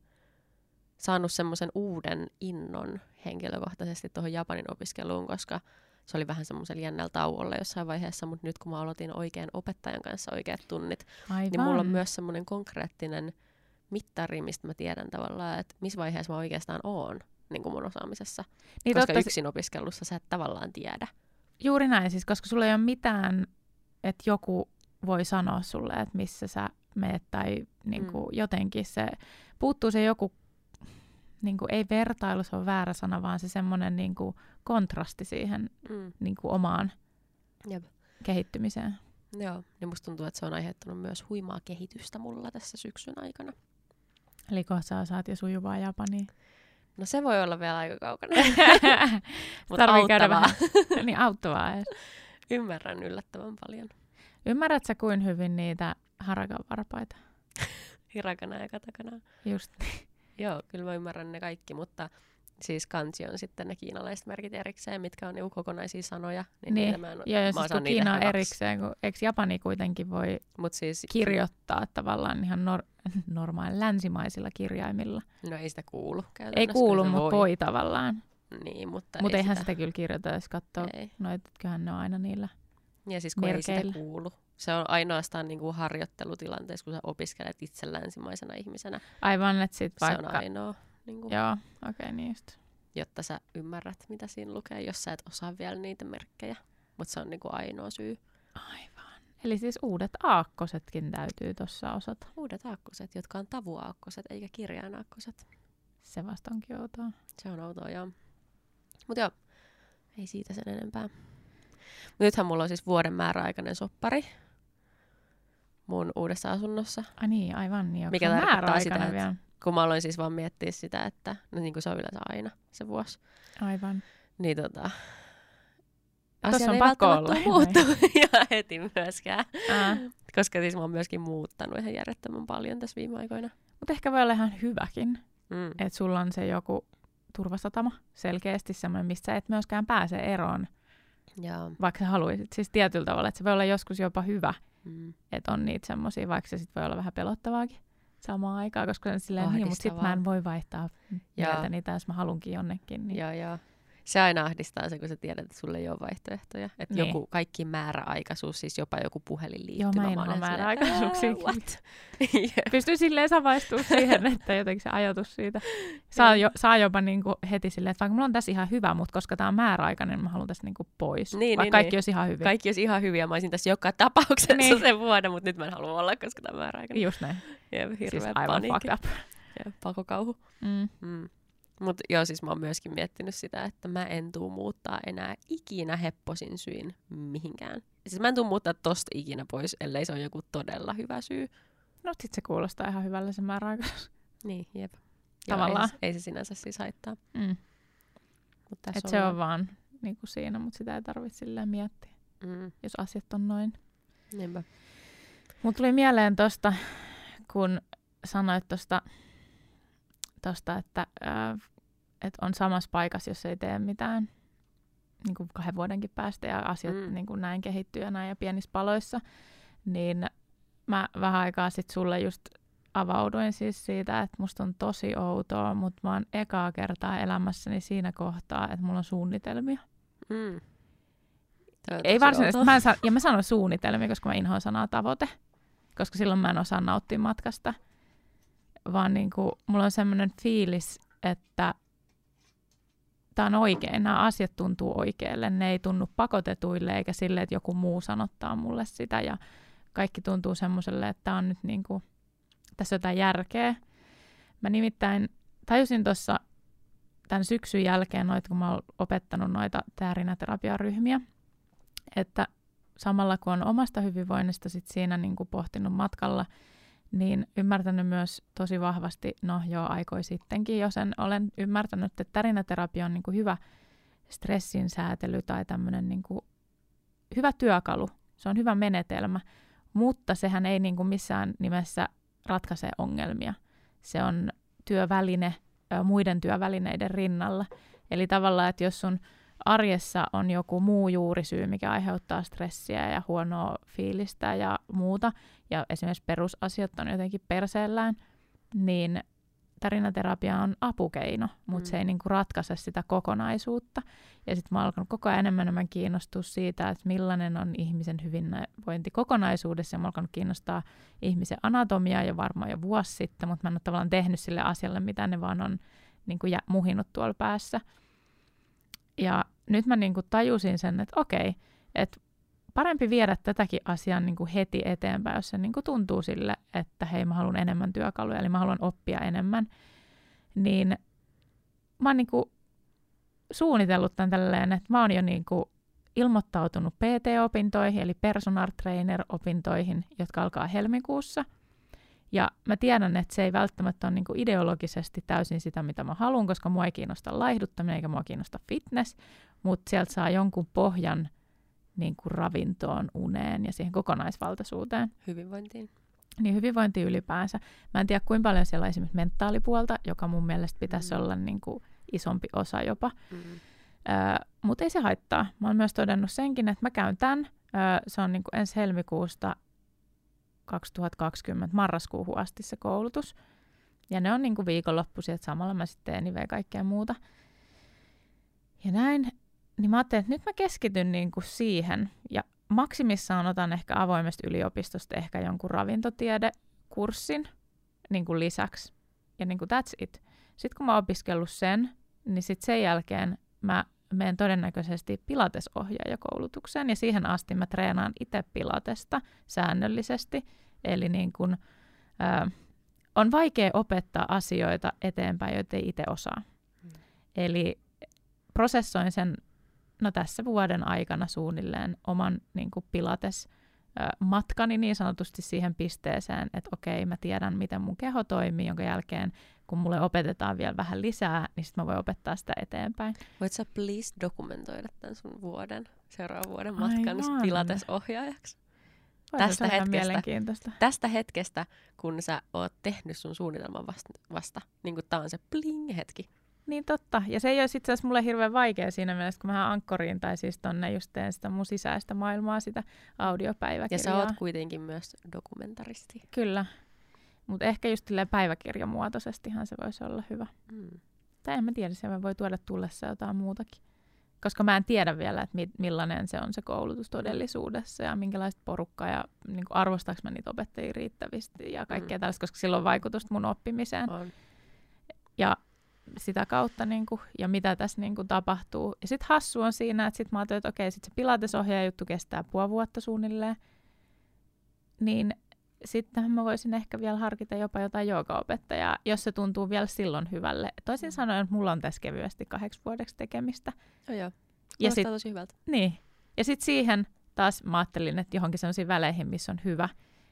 saanut semmoisen uuden innon henkilökohtaisesti tuohon Japanin opiskeluun, koska se oli vähän semmoisella jännällä tauolla jossain vaiheessa, mutta nyt kun mä aloitin oikean opettajan kanssa oikeat tunnit, Aivan. niin mulla on myös semmoinen konkreettinen mittari, mistä mä tiedän tavallaan, että missä vaiheessa mä oikeastaan oon niin kuin mun osaamisessa. niin koska totta, yksin opiskelussa sä et tavallaan tiedä. Juuri näin, siis koska sulla ei ole mitään, että joku voi sanoa sulle, että missä sä meet tai niin kuin mm. jotenkin se, puuttuu se joku, niin kuin, ei vertailu, se on väärä sana, vaan se semmoinen niin kuin kontrasti siihen Mm. niin kuin omaan Jep. kehittymiseen. Joo, niin musta tuntuu, että se on aiheuttanut myös huimaa kehitystä mulla tässä syksyn aikana. Eli kohta sä osaat jo sujuvaa japania. No se voi olla vielä aika kaukana, mutta käydä auttavaa. vähän niin auttavaa edes. Ymmärrän yllättävän paljon. Ymmärrät sä kuin hyvin niitä harakan varpaita? Hirakana ja katakana. Just. Joo, kyllä mä ymmärrän ne kaikki, mutta siis kansi on sitten ne kiinalaiset merkit erikseen, mitkä on niinku kokonaisia sanoja. Niin, Niin, mä en, Ja, mä siis kun Kiina on erikseen, kun eikö Japani kuitenkin voi Mut siis, kirjoittaa tavallaan ihan nor- normaali länsimaisilla kirjaimilla. No ei sitä kuulu Ei kuulu, mutta voi. voi tavallaan. Niin, mutta Mutta ei eihän sitä. sitä kyllä kirjoita, jos katsoo Ei. noita, kyllähän ne on aina niillä. Ja siis kun ei merkeillä. sitä kuulu. Se on ainoastaan niinku harjoittelutilanteessa, kun sä opiskelet itse länsimaisena ihmisenä. Aivan, että sit Se on vaikka... ainoa, niinku, Joo, okei, okay, niin just. jotta sä ymmärrät, mitä siinä lukee, jos sä et osaa vielä niitä merkkejä. Mutta se on niinku ainoa syy. Aivan. Eli siis uudet aakkosetkin täytyy tuossa osata. Uudet aakkoset, jotka on tavuaakkoset eikä kirjainaakkoset. Se vasta onkin outoa. Se on outoa, joo. Mutta joo, ei siitä sen enempää. Nythän mulla on siis vuoden määräaikainen soppari mun uudessa asunnossa. Ai niin, aivan niin. Mikä tarkoittaa sitä, että- vielä? Kun mä aloin siis vaan miettiä sitä, että no niin kuin se on yleensä aina se vuosi. Aivan. Niin tota... Asiat on pakko olla. tuu muuttuu ja heti myöskään. Ää. Koska siis mä oon myöskin muuttanut ihan järjettömän paljon tässä viime aikoina. Mutta ehkä voi olla ihan hyväkin, Mm. että sulla on se joku turvasatama selkeästi semmoinen, mistä sä et myöskään pääse eroon, Ja, vaikka sä haluaisit. Siis tietyllä tavalla, että se voi olla joskus jopa hyvä, mm. että on niitä semmoisia, vaikka se sit voi olla vähän pelottavaakin samaan aikaan, koska se on silleen, niin, mutta sit mä en voi vaihtaa Joo. mieltä niitä, jos mä halunkin jonnekin. Niin. Joo, joo. Se aina ahdistaa se, kun sä tiedät, että sulle ei ole vaihtoehtoja. Että Niin. joku kaikki määräaikaisuus, siis jopa joku puhelinliittymä. Joo, mä en oo ihan silleen, määräaikaisuuksia. "Ää, What? Jep. Pystyy silleen samaistumaan siihen, että jotenkin se ajatus siitä saa, jo, saa jopa niinku heti silleen, että vaikka mulla on tässä ihan hyvä, mutta koska tämä on määräaikainen, niin mä haluan tässä niinku pois. Niin, vaikka niin, kaikki niin. olisi ihan hyviä. Kaikki olisi ihan hyviä. Mä olisin tässä joka tapauksessa Niin. sen vuoden, mutta nyt mä en halua olla, koska tämä määräaikainen. Just näin. Jep, hirveä Siis aivan paniikki. fucked up. Ja pakokauhu. Mm. Mm. Mutta joo, siis mä oon myöskin miettinyt sitä, että mä en tuu muuttaa enää ikinä hepposin syin mihinkään. Siis mä en tuu muuttaa tosta ikinä pois, ellei se ole joku todella hyvä syy. No sit se kuulostaa ihan hyvällä se määräaikaisuus. Niin, jep. Tavallaan. Joo, ei, ei se sinänsä siis haittaa. Mm. Mut tässä Et se on vaan niinku siinä, mutta sitä ei tarvitse silleen miettiä, Mm, jos asiat on noin. niinpä. Mut tuli mieleen tosta, kun sanoit tosta, tosta että, ää, et on samassa paikassa, jos ei tee mitään niin kuin kahden vuodenkin päästä ja asiat Mm. niin kuin näin kehittyy ja näin ja pienissä paloissa, niin mä vähän aikaa sitten sulle just avauduin siis siitä, että musta on tosi outoa, mutta mä oon ekaa kertaa elämässäni siinä kohtaa, että mulla on suunnitelmia. Mm. Ei varsinaisesti, mä en sa- ja mä sanon suunnitelmia, koska mä inhoan sanaa tavoite, koska silloin mä en osaa nauttia matkasta, vaan niin kuin, mulla on semmoinen fiilis, että tämä on oikein, nämä asiat tuntuu oikealle, ne ei tunnu pakotetuille eikä sille, että joku muu sanottaa mulle sitä ja kaikki tuntuu semmoiselle, että tää on nyt niin kuin, tässä jotain järkeä. Mä nimittäin tajusin tuossa tämän syksyn jälkeen, noita, kun mä oon opettanut noita täärinäterapiaryhmiä, että samalla kun on omasta hyvinvoinnista sit siinä niin kuin pohtinut matkalla, niin ymmärtänyt myös tosi vahvasti, no joo, aikoi sittenkin jo sen olen ymmärtänyt, että tärinäterapia on niin kuin hyvä stressin säätely tai tämmöinen niin kuin hyvä työkalu. Se on hyvä menetelmä, mutta sehän ei niin kuin missään nimessä ratkaise ongelmia. Se on työväline muiden työvälineiden rinnalla. Eli tavallaan, että jos sun arjessa on joku muu juurisyy, mikä aiheuttaa stressiä ja huonoa fiilistä ja muuta, ja esimerkiksi perusasiat on jotenkin perseellään, niin tarinaterapia on apukeino, mutta Mm. mm. se ei niinku ratkaise sitä kokonaisuutta. Ja sitten mä oon alkanut koko ajan enemmän enemmän kiinnostua siitä, että millainen on ihmisen hyvinvointi kokonaisuudessa. Ja mä oon alkanut kiinnostaa ihmisen anatomiaa jo varmaan jo vuosi sitten, mutta mä en ole tavallaan tehnyt sille asialle, mitä ne vaan on niinku jä, muhinut tuolla päässä. Ja nyt mä niinku tajusin sen, että okei, että parempi viedä tätäkin asiaa niinku heti eteenpäin, jos se niinku tuntuu sille, että hei mä haluan enemmän työkaluja, eli mä haluan oppia enemmän, niin mä oon niinku suunnitellut tämän tälleen, että mä oon jo niinku ilmoittautunut PT-opintoihin, eli personal trainer-opintoihin, jotka alkaa helmikuussa. Ja mä tiedän, että se ei välttämättä ole niinku ideologisesti täysin sitä, mitä mä haluan, koska mua ei kiinnosta laihduttaminen eikä mua kiinnosta fitness, mutta sieltä saa jonkun pohjan niin kuin ravintoon, uneen ja siihen kokonaisvaltaisuuteen. Hyvinvointiin. Niin hyvinvointi ylipäänsä. Mä en tiedä, kuinka paljon siellä on esimerkiksi mentaalipuolta, joka mun mielestä pitäisi mm. olla niin kuin isompi osa jopa. Mm. Öö, Mutta ei se haittaa. Mä oon myös todennut senkin, että mä käyn tämän. Öö, se on niin kuin ensi helmikuusta 2020 marraskuuhun asti se koulutus. Ja ne on niin kuin viikonloppuisin, että samalla mä sitten teen niveä kaikkea muuta. Ja näin, niin mä ajattelin, että nyt mä keskityn niin kuin siihen. Ja maksimissaan otan ehkä avoimesta yliopistosta ehkä jonkun ravintotiedekurssin niin kuin lisäksi. Ja niin kuin that's it. Sitten kun mä oon opiskellut sen, niin sitten sen jälkeen mä menen todennäköisesti pilatesohjaajakoulutukseen ja siihen asti mä treenaan itse pilatesta säännöllisesti. Eli niin kun, ää, on vaikea opettaa asioita eteenpäin, joita ei itse osaa. Mm. Eli prosessoin sen no tässä vuoden aikana suunnilleen oman niin kuin pilates matkani niin sanotusti siihen pisteeseen, että okei, mä tiedän, miten mun keho toimii, jonka jälkeen, kun mulle opetetaan vielä vähän lisää, niin sitten mä voin opettaa sitä eteenpäin. Voit sä please dokumentoida tämän sun vuoden, seuraavan vuoden matkan pilatesohjaajaksi? tästä hetkestä, tästä hetkestä, kun sä oot tehnyt sun suunnitelman vasta, vasta niin kuin tää on se bling-hetki. Niin totta. Ja se ei ole itse asiassa mulle hirveän vaikea siinä mielessä, kun mä ankkoriin tai siis tonne just teen sitä mun sisäistä maailmaa, sitä audiopäiväkirjaa. Ja sä oot kuitenkin myös dokumentaristi. Kyllä. Mutta ehkä just päiväkirjamuotoisestihan se voisi olla hyvä. Mm. Tai en mä tiedä, se voi tuoda tullessa jotain muutakin. Koska mä en tiedä vielä, että mi- millainen se on se koulutus todellisuudessa ja minkälaista porukkaa ja niin arvostaako mä niitä opettajia riittävästi ja kaikkea mm. tällaista, koska sillä on vaikutusta mun oppimiseen. On. Ja sitä kautta niin kuin, ja mitä tässä niin kuin, tapahtuu. Ja sitten hassu on siinä, että sitten mä ajattelin, että okei, sitten se pilatesohjaaja juttu kestää puoli vuotta suunnilleen. Niin sitten mä voisin ehkä vielä harkita jopa jotain joogaopettajaa, jos se tuntuu vielä silloin hyvälle. Toisin mm. sanoen, että mulla on tässä kevyesti kahdeksi vuodeksi tekemistä. Oh joo, ja sit, tosi hyvältä. Niin. Ja sitten siihen taas mä ajattelin, että johonkin sellaisiin väleihin, missä on hyvä,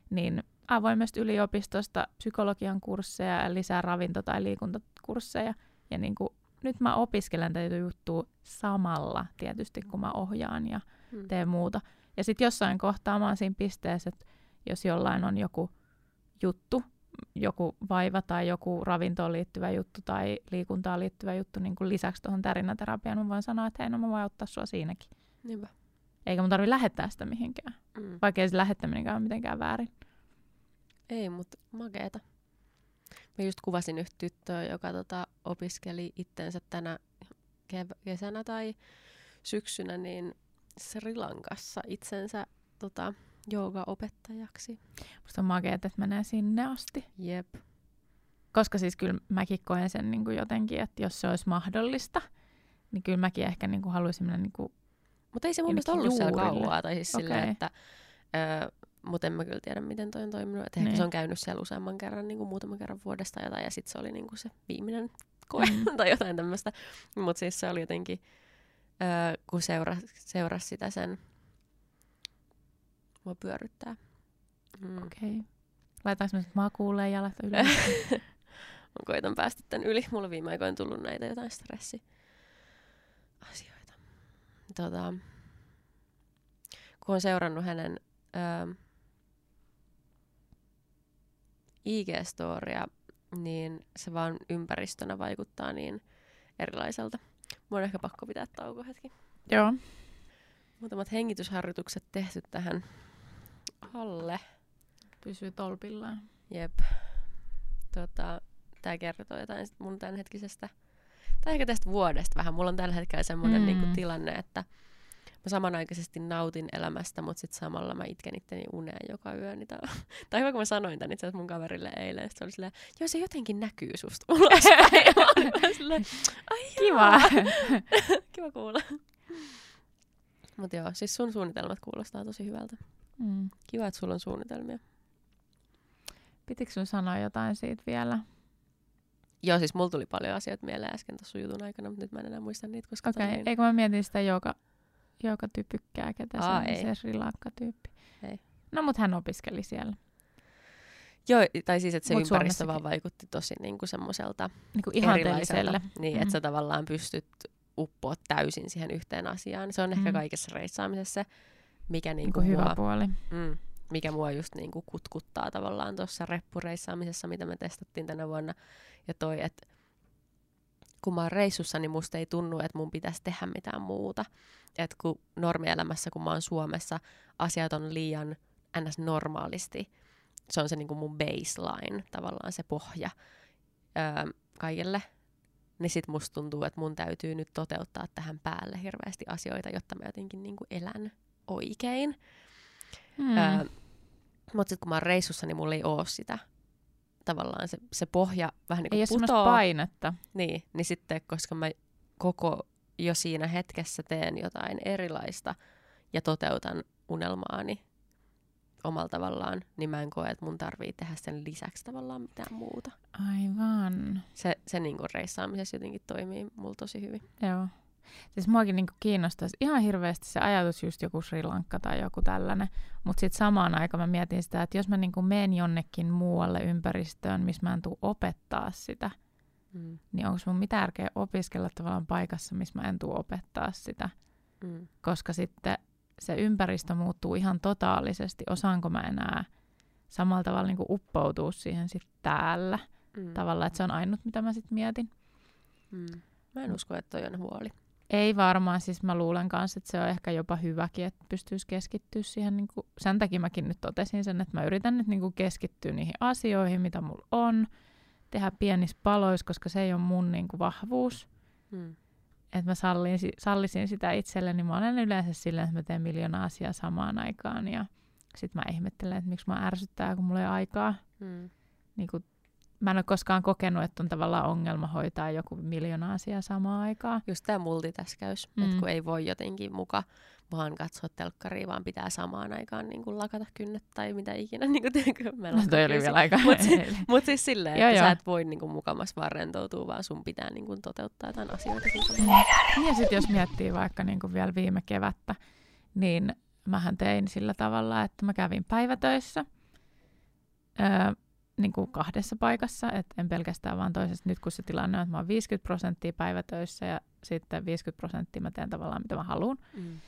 niin avoimesta yliopistosta psykologian kursseja ja lisää ravinto- tai liikuntakursseja. Ja niin kuin, nyt mä opiskelen tätä juttua samalla tietysti, kun mä ohjaan ja hmm. teen muuta. Ja sitten jossain kohtaa mä oon siinä pisteessä, että jos jollain on joku juttu, joku vaiva tai joku ravintoon liittyvä juttu tai liikuntaan liittyvä juttu niin kuin lisäksi tuohon tärinäterapiaan, mä voin sanoa, että hei, no mä voin auttaa sua siinäkin. Niinpä. Eikä mun tarvi lähettää sitä mihinkään, mm. vaikka ei se lähettäminenkään ole mitenkään väärin. Ei, mutta makeeta. Mä just kuvasin yhtä tyttöä, joka tota, opiskeli itteensä tänä kev- kesänä tai syksynä niin Sri Lankassa itsensä tota, opettajaksi. Musta on makeeta, että menee sinne asti. Jep. Koska siis kyllä mäkin koen sen niin kuin jotenkin, että jos se olisi mahdollista, niin kyllä mäkin ehkä niin kuin haluaisin mennä niin kuin Mutta ei se mun mielestä ollut juurille. siellä kauaa. Tai siis okay. silleen, että ö, mutta en mä kyllä tiedä, miten toi on toiminut. Et ehkä niin. se on käynyt siellä useamman kerran, niin kuin muutaman kerran vuodesta jotain, ja sitten se oli niin kuin se viimeinen koe mm. tai jotain tämmöistä. Mutta siis se oli jotenkin, öö, kun seurasi seuras sitä sen, mua pyörryttää. Mm. Okei. Okay. Laitaanko me makuuleen jalat ylös? mä koitan päästä tän yli. Mulla on viime aikoina tullut näitä jotain stressi asioita. Tota, kun on seurannut hänen öö, IG-storia, niin se vaan ympäristönä vaikuttaa niin erilaiselta. Mun on ehkä pakko pitää tauko hetki. Joo. Muutamat hengitysharjoitukset tehty tähän alle. Pysyy tolpillaan. Jep. Tota, tää kertoo jotain mun tämänhetkisestä, tai ehkä tästä vuodesta vähän. Mulla on tällä hetkellä semmoinen mm. niinku, tilanne, että mä samanaikaisesti nautin elämästä, mutta sitten samalla mä itken itteni uneen joka yö. Niin tää, tai hyvä, kun mä sanoin tän itse mun kaverille eilen, sit se oli silleen, joo se jotenkin näkyy susta ulospäin. silleen, Ai Kiva. Kiva kuulla. Mutta joo, siis sun suunnitelmat kuulostaa tosi hyvältä. Mm. Kiva, että sulla on suunnitelmia. Pitikö sun sanoa jotain siitä vielä? Joo, siis mulla tuli paljon asioita mieleen äsken tuossa jutun aikana, mutta nyt mä en enää muista niitä, koska... Okei, okay. niin... eikö mä mietin sitä joka joka typykkää, ketä Aa, se on, ei. se Sri Lanka-tyyppi. Ei. No, mutta hän opiskeli siellä. Joo, tai siis, että se Mut ympäristö vaan vaikutti tosi niinku semmoiselta niinku ihanteelliselle. Niin, mm-hmm. että sä tavallaan pystyt uppoa täysin siihen yhteen asiaan. Se on ehkä mm. kaikessa reissaamisessa mikä niinku, niinku mua, hyvä puoli. Mm, mikä mua just niinku kutkuttaa tavallaan tuossa reppureissaamisessa, mitä me testattiin tänä vuonna. Ja toi, että kun mä oon reissussa, niin musta ei tunnu, että mun pitäisi tehdä mitään muuta. Että kun normielämässä, kun mä oon Suomessa, asiat on liian ns. normaalisti. Se on se niin kuin mun baseline, tavallaan se pohja öö, kaikille. Niin sit musta tuntuu, että mun täytyy nyt toteuttaa tähän päälle hirveästi asioita, jotta mä jotenkin niin kuin elän oikein. Hmm. Öö, mutta sitten kun mä oon reissussa, niin mulla ei oo sitä tavallaan se, se pohja vähän niin kuin Ei putoo. painetta. Niin, niin sitten koska mä koko jo siinä hetkessä teen jotain erilaista ja toteutan unelmaani omalla tavallaan, niin mä en koe, että mun tarvii tehdä sen lisäksi tavallaan mitään muuta. Aivan. Se, se niinku reissaamisessa jotenkin toimii mulla tosi hyvin. Joo. Siis muakin niinku kiinnostaisi ihan hirveästi se ajatus just joku Sri Lanka tai joku tällainen, mutta sitten samaan aikaan mä mietin sitä, että jos mä niinku menen jonnekin muualle ympäristöön, missä mä en tule opettaa sitä, Mm. niin onko mun mitään järkeä opiskella tavallaan paikassa, missä mä en tule opettaa sitä, Mm. koska sitten se ympäristö muuttuu ihan totaalisesti. Osaanko mä enää samalla tavalla niinku uppoutua siihen sitten täällä Mm. tavalla, että se on ainut, mitä mä sitten mietin. Mm. Mä en usko, että toi on huoli. Ei varmaan, siis mä luulen kanssa, että se on ehkä jopa hyväkin, että pystyisi keskittyä siihen. Niin kuin, sen takia mäkin nyt totesin sen, että mä yritän nyt niin kuin keskittyä niihin asioihin, mitä mulla on, tehdä pienissä paloissa, koska se ei ole mun niin kuin vahvuus. Mm. Että mä sallin, sallisin sitä itselleni. Mä olen yleensä silleen, että mä teen miljoona asiaa samaan aikaan ja sitten mä ihmettelen, että miksi mä ärsyttää, kun mulla ei ole aikaa. Mm. Niin kuin, mä en ole koskaan kokenut, että on tavallaan ongelma hoitaa joku miljoona asiaa samaan aikaan. Just tämä multitäskäys, Mm. että kun ei voi jotenkin muka vaan katsoa telkkaria, vaan pitää samaan aikaan niin kuin lakata kynnet tai mitä ikinä. Niin kuin, mä No toi oli vielä aika Mutta mut siis silleen, että joo. sä et voi niin kuin, mukamas vaan rentoutua, vaan sun pitää niin kuin, toteuttaa jotain asioita. samalla. Ja sitten jos miettii vaikka niin kuin vielä viime kevättä, niin mähän tein sillä tavalla, että mä kävin päivätöissä öö, niin kuin kahdessa paikassa, että en pelkästään vaan toisessa. Nyt kun se tilanne on, että mä oon 50 prosenttia päivätöissä ja sitten 50 prosenttia mä teen tavallaan mitä mä haluan, Mm.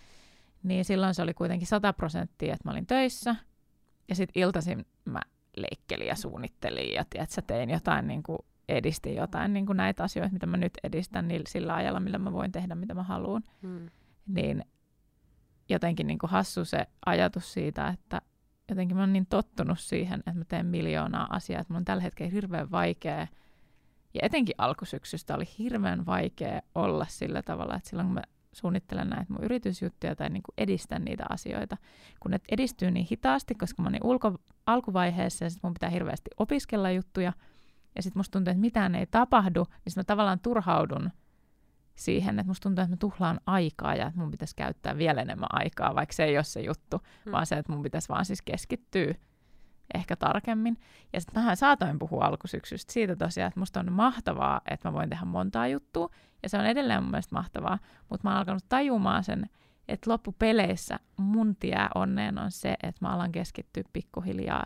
niin silloin se oli kuitenkin 100 prosenttia, että mä olin töissä. Ja sitten iltaisin mä leikkelin ja suunnittelin ja tiedätkö, tein jotain, niin kuin, edistin jotain niin kuin näitä asioita, mitä mä nyt edistän niin sillä ajalla, millä mä voin tehdä, mitä mä haluan. Mm. Niin jotenkin niin kuin hassu se ajatus siitä, että jotenkin mä oon niin tottunut siihen, että mä teen miljoonaa asiaa, että mun on tällä hetkellä hirveän vaikea. Ja etenkin alkusyksystä oli hirveän vaikea olla sillä tavalla, että silloin kun mä suunnittelen näitä mun yritysjuttuja tai niin kuin edistän niitä asioita, kun ne edistyy niin hitaasti, koska mä oon niin ulko, alkuvaiheessa ja sitten mun pitää hirveästi opiskella juttuja ja sitten musta tuntuu, että mitään ei tapahdu, niin mä tavallaan turhaudun siihen, että musta tuntuu, että mä tuhlaan aikaa ja että mun pitäisi käyttää vielä enemmän aikaa, vaikka se ei ole se juttu, Mm. vaan se, että mun pitäisi vaan siis keskittyä ehkä tarkemmin. Ja sitten mä saatoin puhua alkusyksystä siitä tosiaan, että musta on mahtavaa, että mä voin tehdä montaa juttua, ja se on edelleen mun mielestä mahtavaa, mutta mä oon alkanut tajumaan sen, että loppupeleissä mun tie onneen on se, että mä alan keskittyä pikkuhiljaa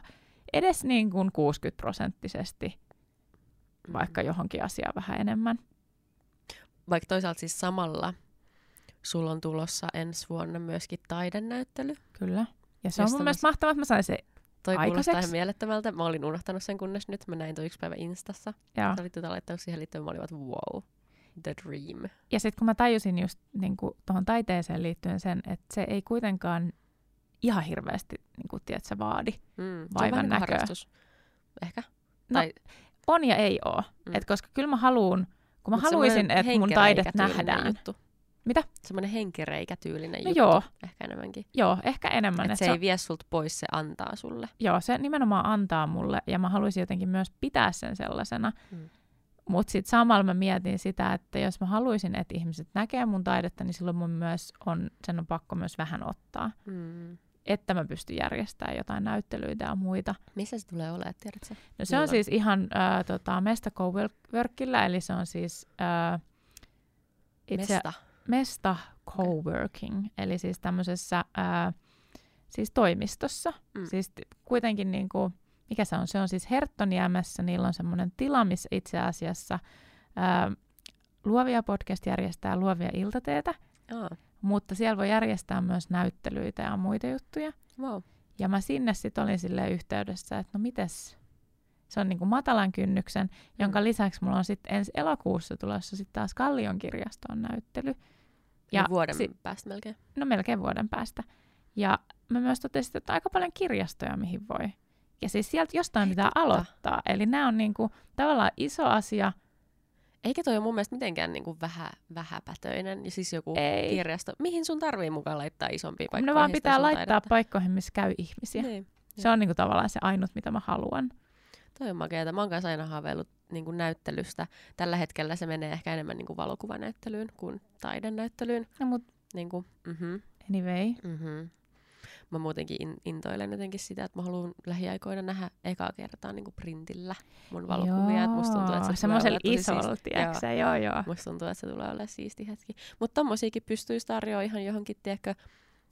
edes niin kuin 60 prosenttisesti vaikka johonkin asiaan vähän enemmän. Vaikka toisaalta siis samalla sulla on tulossa ensi vuonna myöskin taidenäyttely. Kyllä. Ja se on mun mielestä mahtavaa, että mä sain se. Toi kuulostaa ihan mielettömältä. Mä olin unohtanut sen kunnes nyt. Mä näin toi yksi päivä Instassa. Ja, Sä olit tota laittanut siihen liittyen. Mä olin vaan, wow, the dream. ja sitten kun mä tajusin just niin tuohon taiteeseen liittyen sen, että se ei kuitenkaan ihan hirveästi, niin kuin, tiedätkö, vaadi. Mm. Vaivan vähän niin kuin näköä. Ehkä. No, tai, On ja ei ole. Mm. Et koska kyllä mä haluun, kun mä mut haluaisin, että mun taidet nähdään. Juttu. Mitä? Semmoinen henkereikätyylinen No juttu. joo. Ehkä enemmänkin. Joo, ehkä enemmän. Että et se se ei vie sulta pois, se antaa sulle. Joo, se nimenomaan antaa mulle ja mä haluaisin jotenkin myös pitää sen sellaisena. Mm. Mutta sitten samalla mä mietin sitä, että jos mä haluaisin, että ihmiset näkee mun taidetta, niin silloin mun myös on, sen on pakko myös vähän ottaa. Mm. Että mä pystyn järjestämään jotain näyttelyitä ja muita. Missä se tulee olemaan, tiedätkö? No se on Milloin? siis ihan äh, tota, Mesta Coworkilla, eli se on siis äh, itse, Mesta. Mesta Coworking, eli siis tämmöisessä äh, siis toimistossa. Mm. Siis kuitenkin niin kuin, mikä se on? Se on siis Herttoniemessä, niillä on semmoinen tila, missä itse asiassa äh, Luovia podcast järjestää luovia iltateitä, Aa, mutta siellä voi järjestää myös näyttelyitä ja muita juttuja. wow. Ja mä sinne sitten olin sille yhteydessä, että no mites, se on niinku matalan kynnyksen, jonka lisäksi mulla on sitten ensi elokuussa tulossa sitten taas Kallion kirjaston näyttely. Ja vuoden si- päästä melkein. no melkein vuoden päästä. Ja mä myös totesin, että on aika paljon kirjastoja, mihin voi. Ja siis sieltä jostain Ei pitää totta. aloittaa. Eli nämä on niinku tavallaan iso asia. Eikä toi ole mun mielestä mitenkään niinku vähä, vähäpätöinen. Ja siis joku Ei. kirjasto. Mihin sun tarvii mukaan laittaa isompia Ne paikkoja? vaan pitää laittaa paikkoihin, missä käy ihmisiä. Niin. Se on niinku tavallaan se ainut, mitä mä haluan. Toi on makeeta. Mä oon kanssa aina haaveillut niin kuin näyttelystä. Tällä hetkellä se menee ehkä enemmän niin kuin valokuvanäyttelyyn kuin taidenäyttelyyn. No, mut Niin kuin, mm-hmm, anyway. mm-hmm. Mä muutenkin in, intoilen jotenkin sitä, että mä haluan lähiaikoina nähdä ekaa kertaa niin kuin printillä mun valokuvia. Että musta tuntuu, että se tulee semmoisella isolla, tiedätkö Joo, joo. Musta tuntuu, että se tulee olemaan siisti hetki. Mutta tommosiakin pystyisi tarjoamaan ihan johonkin, tiedätkö,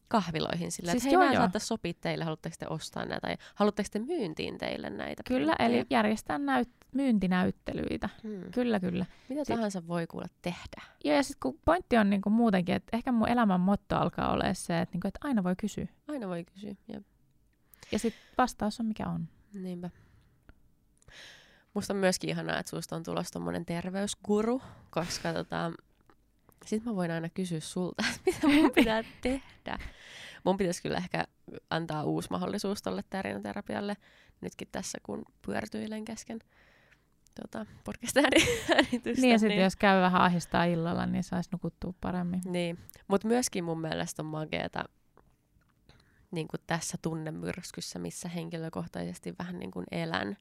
kahviloihin sillä, Siis että hei, joo, nämä joo. saattaisi sopia teille, haluatteko te ostaa näitä, tai haluatteko te myyntiin teille näitä Kyllä, eli printtejä? järjestää näyt- myyntinäyttelyitä. Hmm. Kyllä, kyllä. Mitä Si- tahansa voi kuulla tehdä. Joo, ja sitten kun pointti on niinku muutenkin, että ehkä mun elämän motto alkaa olla se, että, niinku, että aina voi kysyä. Aina voi kysyä. Ja Ja sitten vastaus on mikä on. niinpä. Musta on myöskin ihanaa, että susta on tulossa tommonen terveysguru, koska tota, sit mä voin aina kysyä sulta, että mitä mun pitää tehdä. Mun pitäisi kyllä ehkä antaa uusi mahdollisuus tolle tärinäterapialle nytkin tässä, kun pyörtyilen kesken tota, podcast-äänitystä. Niin, ja sitten jos käy vähän ahistaa illalla, niin saisi nukuttua paremmin. Niin, mutta myöskin mun mielestä on makeeta niin kuin tässä tunnemyrskyssä, missä henkilökohtaisesti vähän niin kuin elän.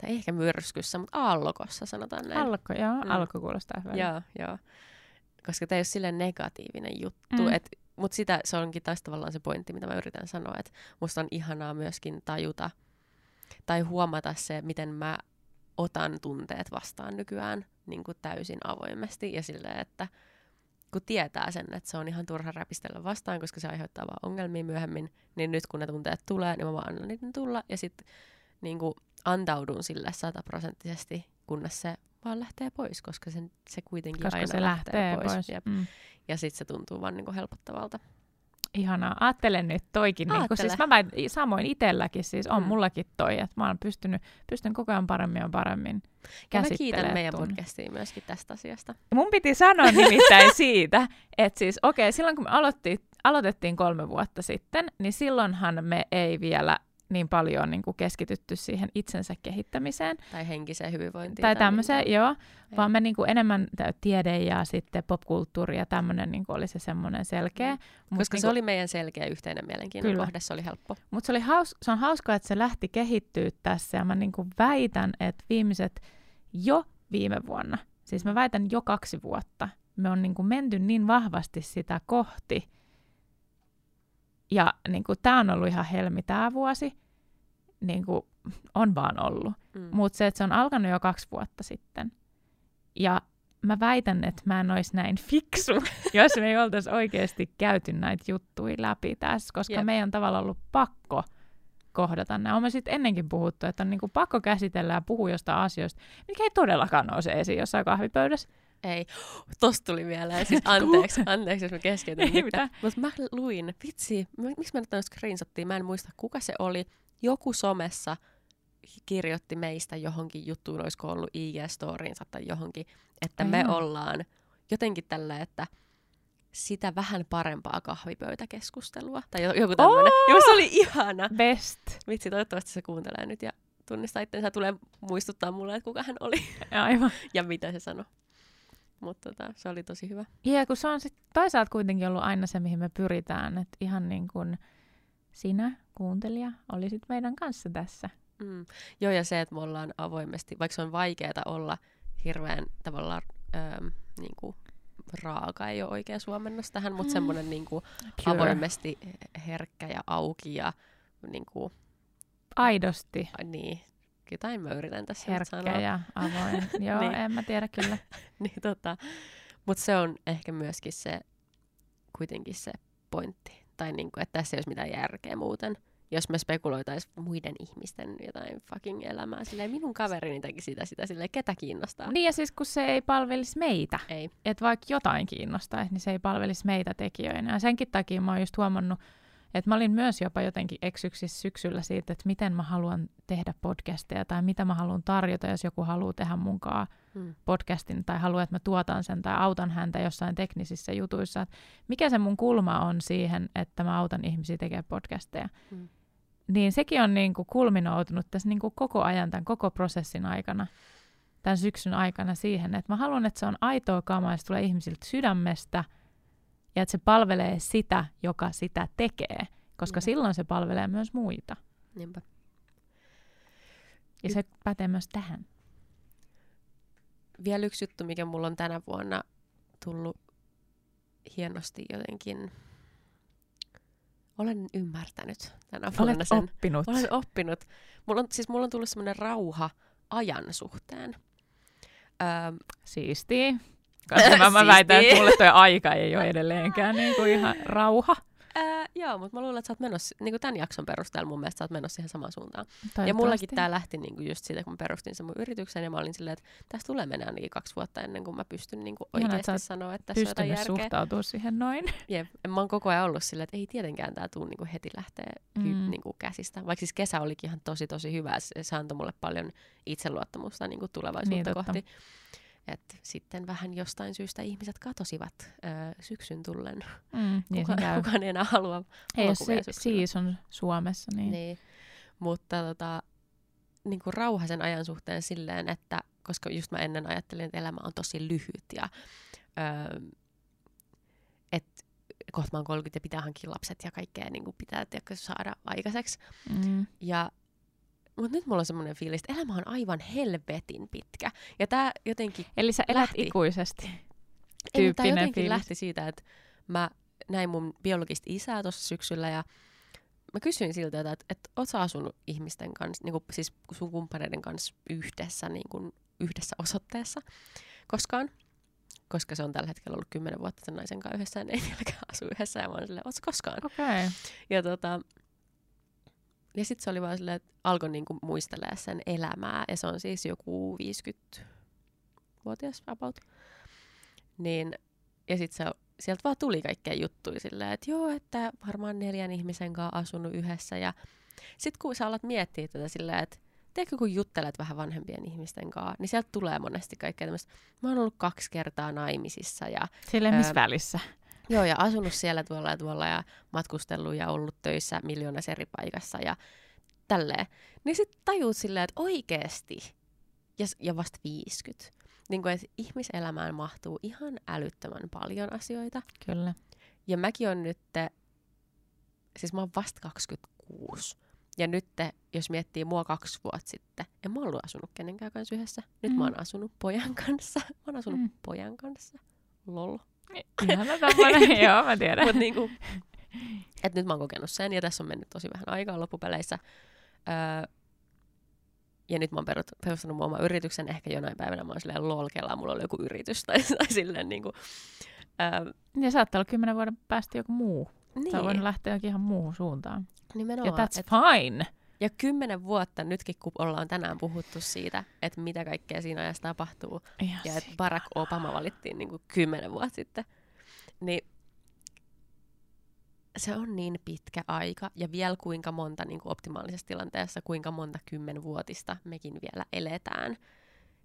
Tai ehkä myrskyssä, mutta aallokossa sanotaan näin. Alko, joo, Mm. alko kuulostaa hyvältä. Joo, joo. Koska tämä ei ole silleen negatiivinen juttu. Mm. Mm. Mutta sitä, se onkin taas tavallaan se pointti, mitä mä yritän sanoa. Että musta on ihanaa myöskin tajuta tai huomata se, miten mä otan tunteet vastaan nykyään niin kuin täysin avoimesti. Ja silleen, että kun tietää sen, että se on ihan turha räpistellä vastaan, koska se aiheuttaa vaan ongelmia myöhemmin, niin nyt kun ne tunteet tulee, niin mä vaan annan niiden tulla. Ja sitten niin kuin antaudun sille sataprosenttisesti, kunnes se vaan lähtee pois, koska sen, se kuitenkin Koska aina se lähtee pois. pois. Jep. Mm. Ja sitten se tuntuu vaan niin kuin helpottavalta. Ihanaa. Ajattelen nyt toikin. Niin kun, siis Aattele. mä väit, samoin itselläkin siis on Mm. mullakin toi, että mä oon pystynyt, pystyn koko ajan paremmin ja paremmin Ja mä kiitän meidän tunne. podcastia myöskin tästä asiasta. Mun piti sanoa nimittäin siitä, että siis okei, okay, silloin kun me aloitti, aloitettiin kolme vuotta sitten, niin silloinhan me ei vielä niin paljon niin kuin keskitytty siihen itsensä kehittämiseen. Tai henkiseen hyvinvointiin. Tai tämmöiseen, mihinkään. joo. Ei. Vaan me niin kuin enemmän tiede ja sitten popkulttuuri ja tämmöinen niin kuin oli se semmoinen selkeä. Mm. Mut Koska niin se kuin- oli meidän selkeä yhteinen mielenkiinnon Kyllä. kohde, se oli helppo. Mutta se, oli haus, se on hauskaa, että se lähti kehittyä tässä ja mä niinku väitän, että viimeiset jo viime vuonna, siis mä väitän jo kaksi vuotta, me on niinku menty niin vahvasti sitä kohti. Ja niinku, tämä on ollut ihan helmi tämä vuosi, niinku, on vaan ollut. Mm. Mutta se, että se on alkanut jo kaksi vuotta sitten. Ja mä väitän, että mä en olisi näin fiksu, jos me ei oltaisi oikeasti käyty näitä juttuja läpi tässä, koska Jep. meidän on tavallaan ollut pakko kohdata nämä. Olemme sitten ennenkin puhuttu, että on niinku pakko käsitellä ja puhua jostain asioista, mikä ei todellakaan nouse esiin jossain kahvipöydässä. Ei, tosta tuli mieleen. Siis anteeksi, anteeksi, jos mä keskeytyn. Ei mitään. Mutta mä luin, vitsi, mä- miksi mä nyt oon screenshottia, mä en muista kuka se oli. Joku somessa kirjoitti meistä johonkin juttuun, olisiko ollut IG-storiinsa tai johonkin, että me Aivan. ollaan jotenkin tällä, että sitä vähän parempaa kahvipöytäkeskustelua. Tai jo- joku tämmöinen. Joo, se oli ihana. Best. Vitsi, toivottavasti se kuuntelee nyt ja tunnistaa itsensä. Tulee muistuttaa mulle, että kuka hän oli Aivan. ja mitä se sanoi. Mutta tota, se oli tosi hyvä. Ja kun se on sit toisaalta kuitenkin ollut aina se, mihin me pyritään, että ihan niin kuin sinä, kuuntelija, olisit meidän kanssa tässä. Mm. Joo, ja se, että me ollaan avoimesti, vaikka se on vaikeaa olla hirveän tavallaan ähm, niin kuin, raaka, ei ole oikea suomennos tähän, mutta Mm. semmoinen niin kuin, avoimesti herkkä ja auki ja niin kuin, Aidosti niin, jotain mä yritän tässä herkkä sanoa. ja avoin. Joo, Niin. niin. en mä tiedä kyllä. niin, tota, mutta se on ehkä myöskin se, kuitenkin se pointti. Tai niin kuin, että tässä ei olisi mitään järkeä muuten. Jos me spekuloitaisiin muiden ihmisten jotain fucking elämää, silleen minun kaverini teki sitä, sitä, silleen ketä kiinnostaa. Niin ja siis kun se ei palvelisi meitä, Ei. että vaikka jotain kiinnostaisi, niin se ei palvelisi meitä tekijöinä. Ja senkin takia mä oon just huomannut, että mä olin myös jopa jotenkin eksyksissä syksyllä siitä, että miten mä haluan tehdä podcasteja tai mitä mä haluan tarjota, jos joku haluaa tehdä munkaan Mm. podcastin tai haluaa, että mä tuotan sen tai autan häntä jossain teknisissä jutuissa. Että mikä se mun kulma on siihen, että mä autan ihmisiä tekemään podcasteja. Mm. Niin sekin on niin kuin kulminoutunut tässä niin kuin koko ajan, tämän koko prosessin aikana, tämän syksyn aikana siihen, että mä haluan, että se on aitoa kamaa ja se tulee ihmisiltä sydämestä ja että se palvelee sitä, joka sitä tekee, koska Niinpä. silloin se palvelee myös muita. Niinpä. Ja se pätee myös tähän. vielä yksi juttu, mikä mulla on tänä vuonna tullut hienosti jotenkin olen ymmärtänyt tänä vuonna Olet sen. oppinut. Olen oppinut. Mulla on, siis mulla on tullut semmoinen rauha ajan suhteen. Öö, Siistiä. Koska mä, mä väitän, että mulle toi aika ei ole edelleenkään niin kuin ihan rauha. ää, joo, mutta mä luulen, että sä oot menossa, niin kuin tämän jakson perusteella mun mielestä sä oot menossa siihen samaan suuntaan. Ja mullakin tämä lähti niin kuin just siitä, kun mä perustin sen mun yrityksen, ja mä olin silleen, että tästä tulee mennä ainakin kaksi vuotta ennen kuin mä pystyn niin kuin oikeasti oot sanoa, että tässä on jotain suhtautua siihen noin. Jep. Mä oon koko ajan ollut silleen, että ei tietenkään tää tuu niinku heti lähtee hy- Mm. niinku käsistä. Vaikka siis kesä olikin ihan tosi tosi hyvä. Se, antoi mulle paljon itseluottamusta niinku tulevaisuutta Niin, totta. Et sitten vähän jostain syystä ihmiset katosivat ö, syksyn tullen. Mm, niin Kuka, käy. kukaan ei enää halua Ei jos se syksyllä. season Suomessa, niin, Niin. Mutta tota, niin kuin rauhasen ajan suhteen silleen, että koska just mä ennen ajattelin, että elämä on tosi lyhyt ja öö, että kohta mä oon 30 ja pitää hankkia lapset ja kaikkea niin kuin pitää tiedätkö, saada aikaiseksi. mm, Ja, mutta nyt mulla on semmoinen fiilis, että elämä on aivan helvetin pitkä. Ja tää jotenkin, Eli sä elät Lähti. ikuisesti. ei, Tyyppinen jotenkin fiilis. lähti siitä, että mä näin mun biologista isää tuossa syksyllä ja mä kysyin siltä, että, että, että oot sä asunut ihmisten kanssa, niin kuin, siis sun kumppaneiden kanssa yhdessä, niin kuin, yhdessä osoitteessa koskaan? Koska se on tällä hetkellä ollut kymmenen vuotta sen naisen kanssa yhdessä, ja ne ei vieläkään asu yhdessä, ja mä oon silleen, oot sä koskaan? Okei. Okay. Ja, tota, ja sitten se oli vaan silleen, että alkoi niinku muistelemaan sen elämää, ja se on siis joku 50-vuotias about. Niin, ja sitten se, sieltä vaan tuli kaikkea juttuja silleen, että joo, että varmaan neljän ihmisen kanssa asunut yhdessä. Ja sitten kun sä alat miettiä tätä silleen, että tiedätkö, kun juttelet vähän vanhempien ihmisten kanssa, niin sieltä tulee monesti kaikkea tämmöistä. Mä oon ollut kaksi kertaa naimisissa ja Silleen missä Öö, välissä? Joo, ja asunut siellä tuolla ja tuolla ja matkustellut ja ollut töissä miljoonassa eri paikassa ja tälleen. Niin sitten tajuut silleen, että oikeesti, ja, ja vasta 50, niin kuin, että ihmiselämään mahtuu ihan älyttömän paljon asioita. Kyllä. Ja mäkin on nyt, siis mä oon vasta 26. Ja nyt, jos miettii mua kaksi vuotta sitten, en mä ollut asunut kenenkään kanssa yhdessä. Nyt Mm. mä oon asunut pojan kanssa. Mä oon asunut Mm. pojan kanssa. Lol. Ihana tommonen, joo mä tiedän. Mut niinku, et nyt mä oon kokenut sen ja tässä on mennyt tosi vähän aikaa loppupeleissä. Öö, ja nyt mä oon perustanut mun oman yrityksen. Ehkä jonain päivänä mä oon silleen lol, kelaa, mulla oli joku yritys tai, tai silleen niinku. Öö, Ja saattaa olla kymmenen vuoden päästä joku muu. niin, Sä voinut lähteä johonkin ihan muuhun suuntaan. nimenomaan. Ja that's et, fine. Ja kymmenen vuotta nytkin, kun ollaan tänään puhuttu siitä, että mitä kaikkea siinä ajassa tapahtuu, Ihan ja että Barack Obama valittiin niin kuin kymmenen vuotta sitten, niin se on niin pitkä aika, ja vielä kuinka monta niin kuin optimaalisessa tilanteessa, kuinka monta kymmenvuotista mekin vielä eletään,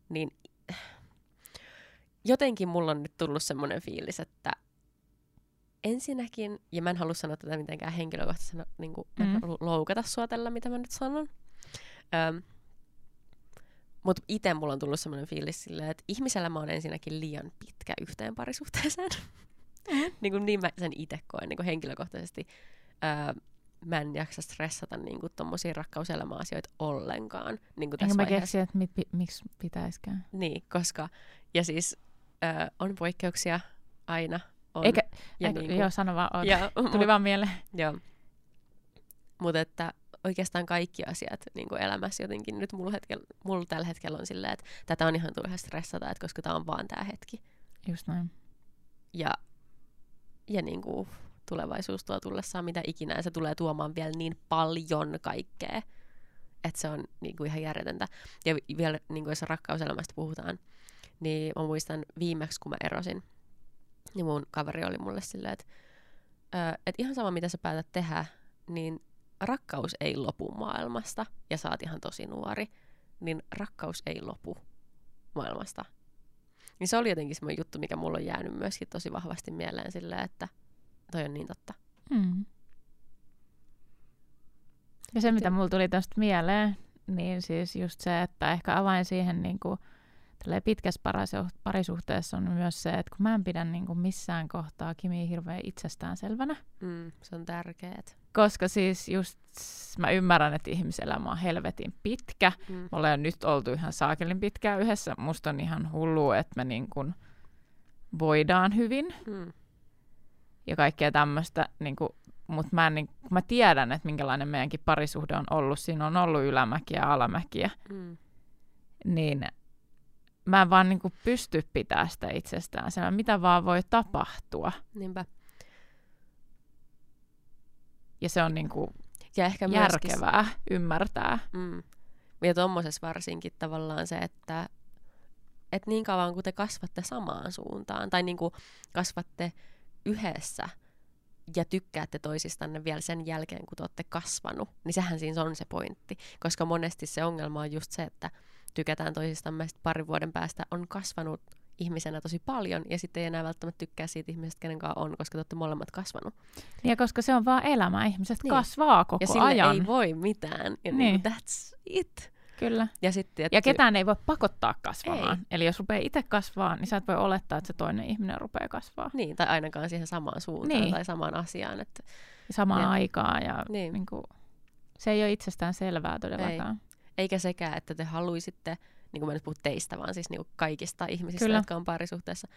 niin jotenkin mulla on nyt tullut semmoinen fiilis, että ensinnäkin, ja mä en halua sanoa tätä mitenkään henkilökohtaisena, niin kuin, mä en Mm. halua loukata sua tällä, mitä mä nyt sanon. Öm, mutta itse mulla on tullut semmoinen fiilis silleen, että ihmiselämä on ensinnäkin liian pitkä yhteen parisuhteeseen. Mm. niin, kuin niin mä sen itse koen niin kuin henkilökohtaisesti. Öö, mä en jaksa stressata niin kuin tommosia rakkauselämäasioita ollenkaan. Niin kuin Enkä tässä mä vaiheessa. keksi, että mit, pi, miksi pitäiskään. Niin, koska, ja siis öö, on poikkeuksia aina. On, Eikä, ja eikä niin kuin, joo, sano vaan. on. ja, Tuli vaan mieleen. Joo. Mutta että oikeastaan kaikki asiat niin kuin elämässä jotenkin nyt mulla, hetkellä, mulla tällä hetkellä on silleen, että tätä on ihan turha stressata, että koska tämä on vaan tämä hetki. Just näin. Ja, ja niin kuin tulevaisuus tuo tullessaan mitä ikinä, ja se tulee tuomaan vielä niin paljon kaikkea, että se on niin kuin ihan järjetöntä. Ja vi- vielä, niin kuin jos rakkauselämästä puhutaan, niin mä muistan viimeksi, kun mä erosin, niin mun kaveri oli mulle silleen, että, että ihan sama mitä sä päätät tehdä, niin rakkaus ei lopu maailmasta, ja sä oot ihan tosi nuori, niin rakkaus ei lopu maailmasta. Niin se oli jotenkin semmoinen juttu, mikä mulla on jäänyt myöskin tosi vahvasti mieleen silleen, että toi on niin totta. Mm. Ja se, mitä mulla tuli tästä mieleen, niin siis just se, että ehkä avain siihen niin kuin, pitkässä parisuh- parisuhteessa on myös se, että kun mä en pidä niin kuin missään kohtaa Kimiä hirveän itsestäänselvänä, Mm, se on tärkeet. koska siis just mä ymmärrän, että ihmiselämä on helvetin pitkä. Mm. Me ollaan nyt oltu ihan saakelin pitkään yhdessä. Musta on ihan hullu, että me niin kun voidaan hyvin Mm. ja kaikkea tämmöistä. Niin mutta mä, niin, mä tiedän, että minkälainen meidänkin parisuhde on ollut. Siinä on ollut ylämäkiä ja alamäkiä. Mm. Niin mä en vaan niin kuin pysty pitää sitä itsestään. Sen, mitä vaan voi tapahtua. Niinpä. Ja se on niin kuin Ja ehkä myöskin järkevää ymmärtää. Mm. Ja tuommoisessa varsinkin tavallaan se, että et niin kauan kun te kasvatte samaan suuntaan, tai niin kuin kasvatte yhdessä ja tykkäätte toisistanne vielä sen jälkeen, kun te olette kasvanut, niin sehän siinä on se pointti. Koska monesti se ongelma on just se, että tykätään toisistamme parin vuoden päästä on kasvanut ihmisenä tosi paljon, ja sitten ei enää välttämättä tykkää siitä ihmisestä, kenen kanssa on, koska te olette molemmat kasvanut. Ja koska se on vaan elämä, ihmiset Niin. niin. kasvaa koko ja sille ajan. ei voi mitään. Ja niin. Niin. Niin, that's it. Kyllä. Ja, sitten, Ja ketään ei voi pakottaa kasvamaan. Ei. Eli jos rupeaa itse kasvaa, niin sä et voi olettaa, että se toinen ihminen rupeaa kasvaa Niin, tai ainakaan siihen samaan suuntaan Niin. tai samaan asiaan. Että, samaan Jep. aikaan. Ja Niin. niin kuin, se ei ole itsestään selvää todellakaan. Eikä sekään, että te haluaisitte, niin kuin mä nyt puhun teistä, vaan siis niin kuin kaikista ihmisistä, Kyllä. jotka on parisuhteessa.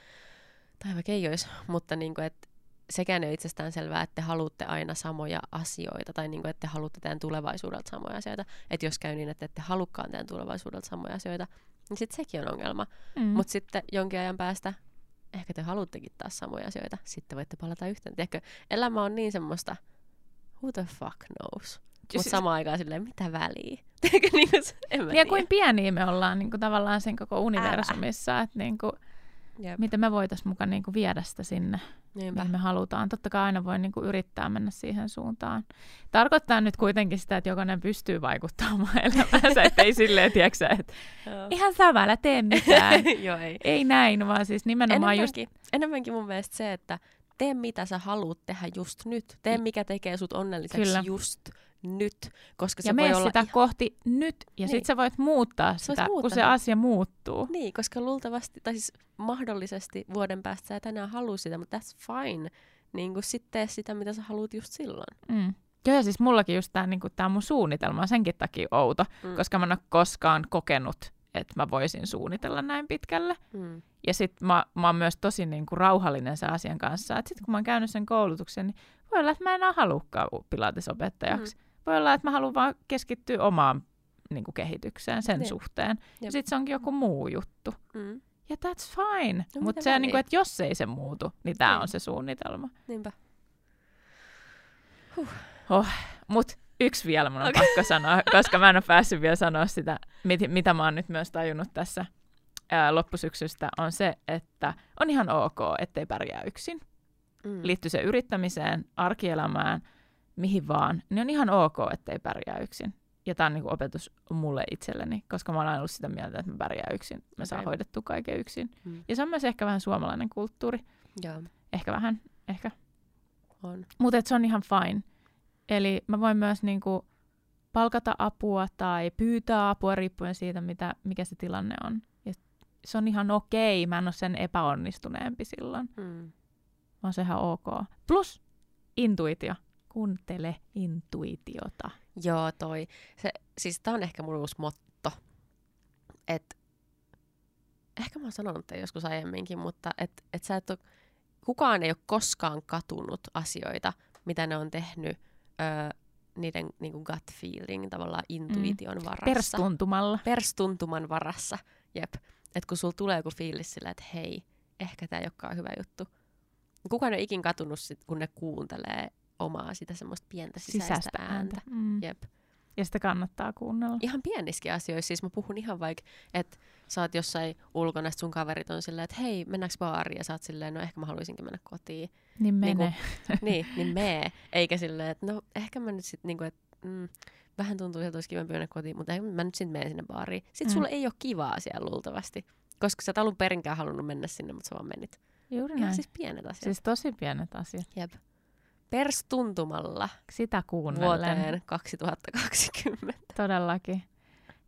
Tai vaikka ei olisi, mutta niin kuin, että sekään ei ole itsestään selvää, että te haluatte aina samoja asioita, tai niin kuin, että te haluatte teidän tulevaisuudelta samoja asioita. Että jos käy niin, että ette halukkaan teidän tulevaisuudelta samoja asioita, niin sitten sekin on ongelma. Mm. Mutta sitten jonkin ajan päästä ehkä te haluattekin taas samoja asioita. Sitten voitte palata yhteen. Tiedätkö, elämä on niin semmoista, who the fuck knows? Mutta Siis- samaan aikaan silleen, mitä väliä? Niin kuin, en mä ja tiedä. kuin pieniä me ollaan niin kuin, tavallaan sen koko universumissa, että niin kuin, Jep. miten me voitaisiin mukaan niin kuin, viedä sitä sinne, Niinpä. mihin me halutaan. Totta kai aina voi niin kuin, yrittää mennä siihen suuntaan. Tarkoittaa nyt kuitenkin sitä, että jokainen pystyy vaikuttamaan elämäänsä, ettei silleen, tiedätkö, että ihan sama, älä tee mitään. Joo, ei. ei näin, vaan siis nimenomaan just Enemmänkin, enemmänkin mun mielestä se, että tee mitä sä haluat tehdä just nyt. Tee mikä tekee sut onnelliseksi Kyllä. just nyt. Koska se ja voi mene olla sitä ihan- kohti nyt, ja Niin. sit sä voit muuttaa Sä sitä, kun se asia muuttuu. Niin, koska luultavasti, tai siis mahdollisesti vuoden päästä sä et enää halua sitä, mutta that's fine. Niin kuin sit tee sitä, mitä sä haluat just silloin. Mm. Joo, ja siis mullakin just tämä niinku, tää mun suunnitelma on senkin takia outo, Mm. koska mä en ole koskaan kokenut, että mä voisin suunnitella näin pitkälle. Mm. Ja sit mä, mä oon myös tosi niinku, rauhallinen sen asian kanssa, että sit kun mä oon käynyt sen koulutuksen, niin voi olla, että mä en enää halukkaan pilatesopettajaksi. Mm. Voi olla, että mä haluan vaan keskittyä omaan niinku, kehitykseen sen Niin. suhteen. Jep. Ja sit se onkin joku muu juttu. Mm. Ja that's fine. No Mutta se, väliä? niinku, että jos ei se muutu, niin tämä Niin. on se suunnitelma. Niinpä. Mutta yksi vielä mun on okay. pakko sanoa, koska mä en ole päässyt vielä sanoa sitä, mit, mitä mä oon nyt myös tajunnut tässä ää, loppusyksystä, on se, että on ihan ok, ettei pärjää yksin. Mm. Liittyy se yrittämiseen, arkielämään, mihin vaan, niin on ihan ok, ettei pärjää yksin. Ja tämä on niinku opetus mulle itselleni, koska mä oon aina ollut sitä mieltä, että mä pärjään yksin. Mä saan Okei. hoidettua kaiken yksin. Mm. Ja se on myös ehkä vähän suomalainen kulttuuri. Joo, Ehkä vähän, ehkä on. mutta se on ihan fine. Eli mä voin myös niinku palkata apua tai pyytää apua riippuen siitä, mitä, mikä se tilanne on. Ja se on ihan okei, mä en ole sen epäonnistuneempi silloin, Mm. vaan se on ihan ok. Plus intuitio. Kuuntele intuitiota. Joo, toi. Se, siis tää on ehkä mun uusi motto. Et, ehkä mä oon sanonut tämän joskus aiemminkin, mutta et, et sä et oo, kukaan ei ole koskaan katunut asioita, mitä ne on tehnyt öö, niiden niinku gut feeling, tavallaan intuition mm. varassa. Perstuntumalla. Perstuntuman varassa. Jep. Et kun sulla tulee joku fiilis sillä, että hei, ehkä tämä ei olekaan hyvä juttu. Kukaan ei ole ikin katunut sit, kun ne kuuntelee omaa sitä semmoista pientä sisäistä, Sisäistä ääntä. ääntä. Mm. Jep. Ja sitä kannattaa kuunnella. Ihan pienissäkin asioissa. Siis mä puhun ihan vaikka, että sä oot jossain ulkona, sit sun kaverit on silleen, että hei, mennäänkö baariin? Ja sä oot silleen, no ehkä mä haluaisinkin mennä kotiin. Niin mene. Niinku- niin, niin mee. Eikä silleen, että no ehkä mä nyt sit niinku, että mm, vähän tuntuu, että olisi kivempi mennä kotiin, mutta ehkä mä nyt sitten menen sinne baariin. Sitten Mm. sulla ei ole kivaa siellä luultavasti. Koska sä et alun perinkään halunnut mennä sinne, mutta sä vaan menit. Juuri Ihan näin. siis pienet asiat. Siis tosi pienet asiat. Jep. Perstuntumalla Sitä kuunnellen. vuoteen 2020. Todellakin.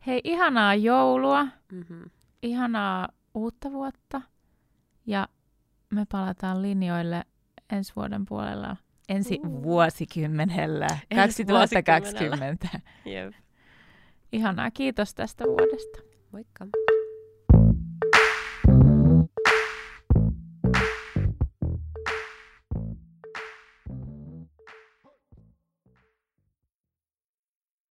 Hei, ihanaa joulua, Mm-hmm. ihanaa uutta vuotta ja me palataan linjoille ensi vuoden puolella ensi Mm. vuosikymmenellä, Ensi 2020. Jep. Ihanaa, kiitos tästä vuodesta. Moikka.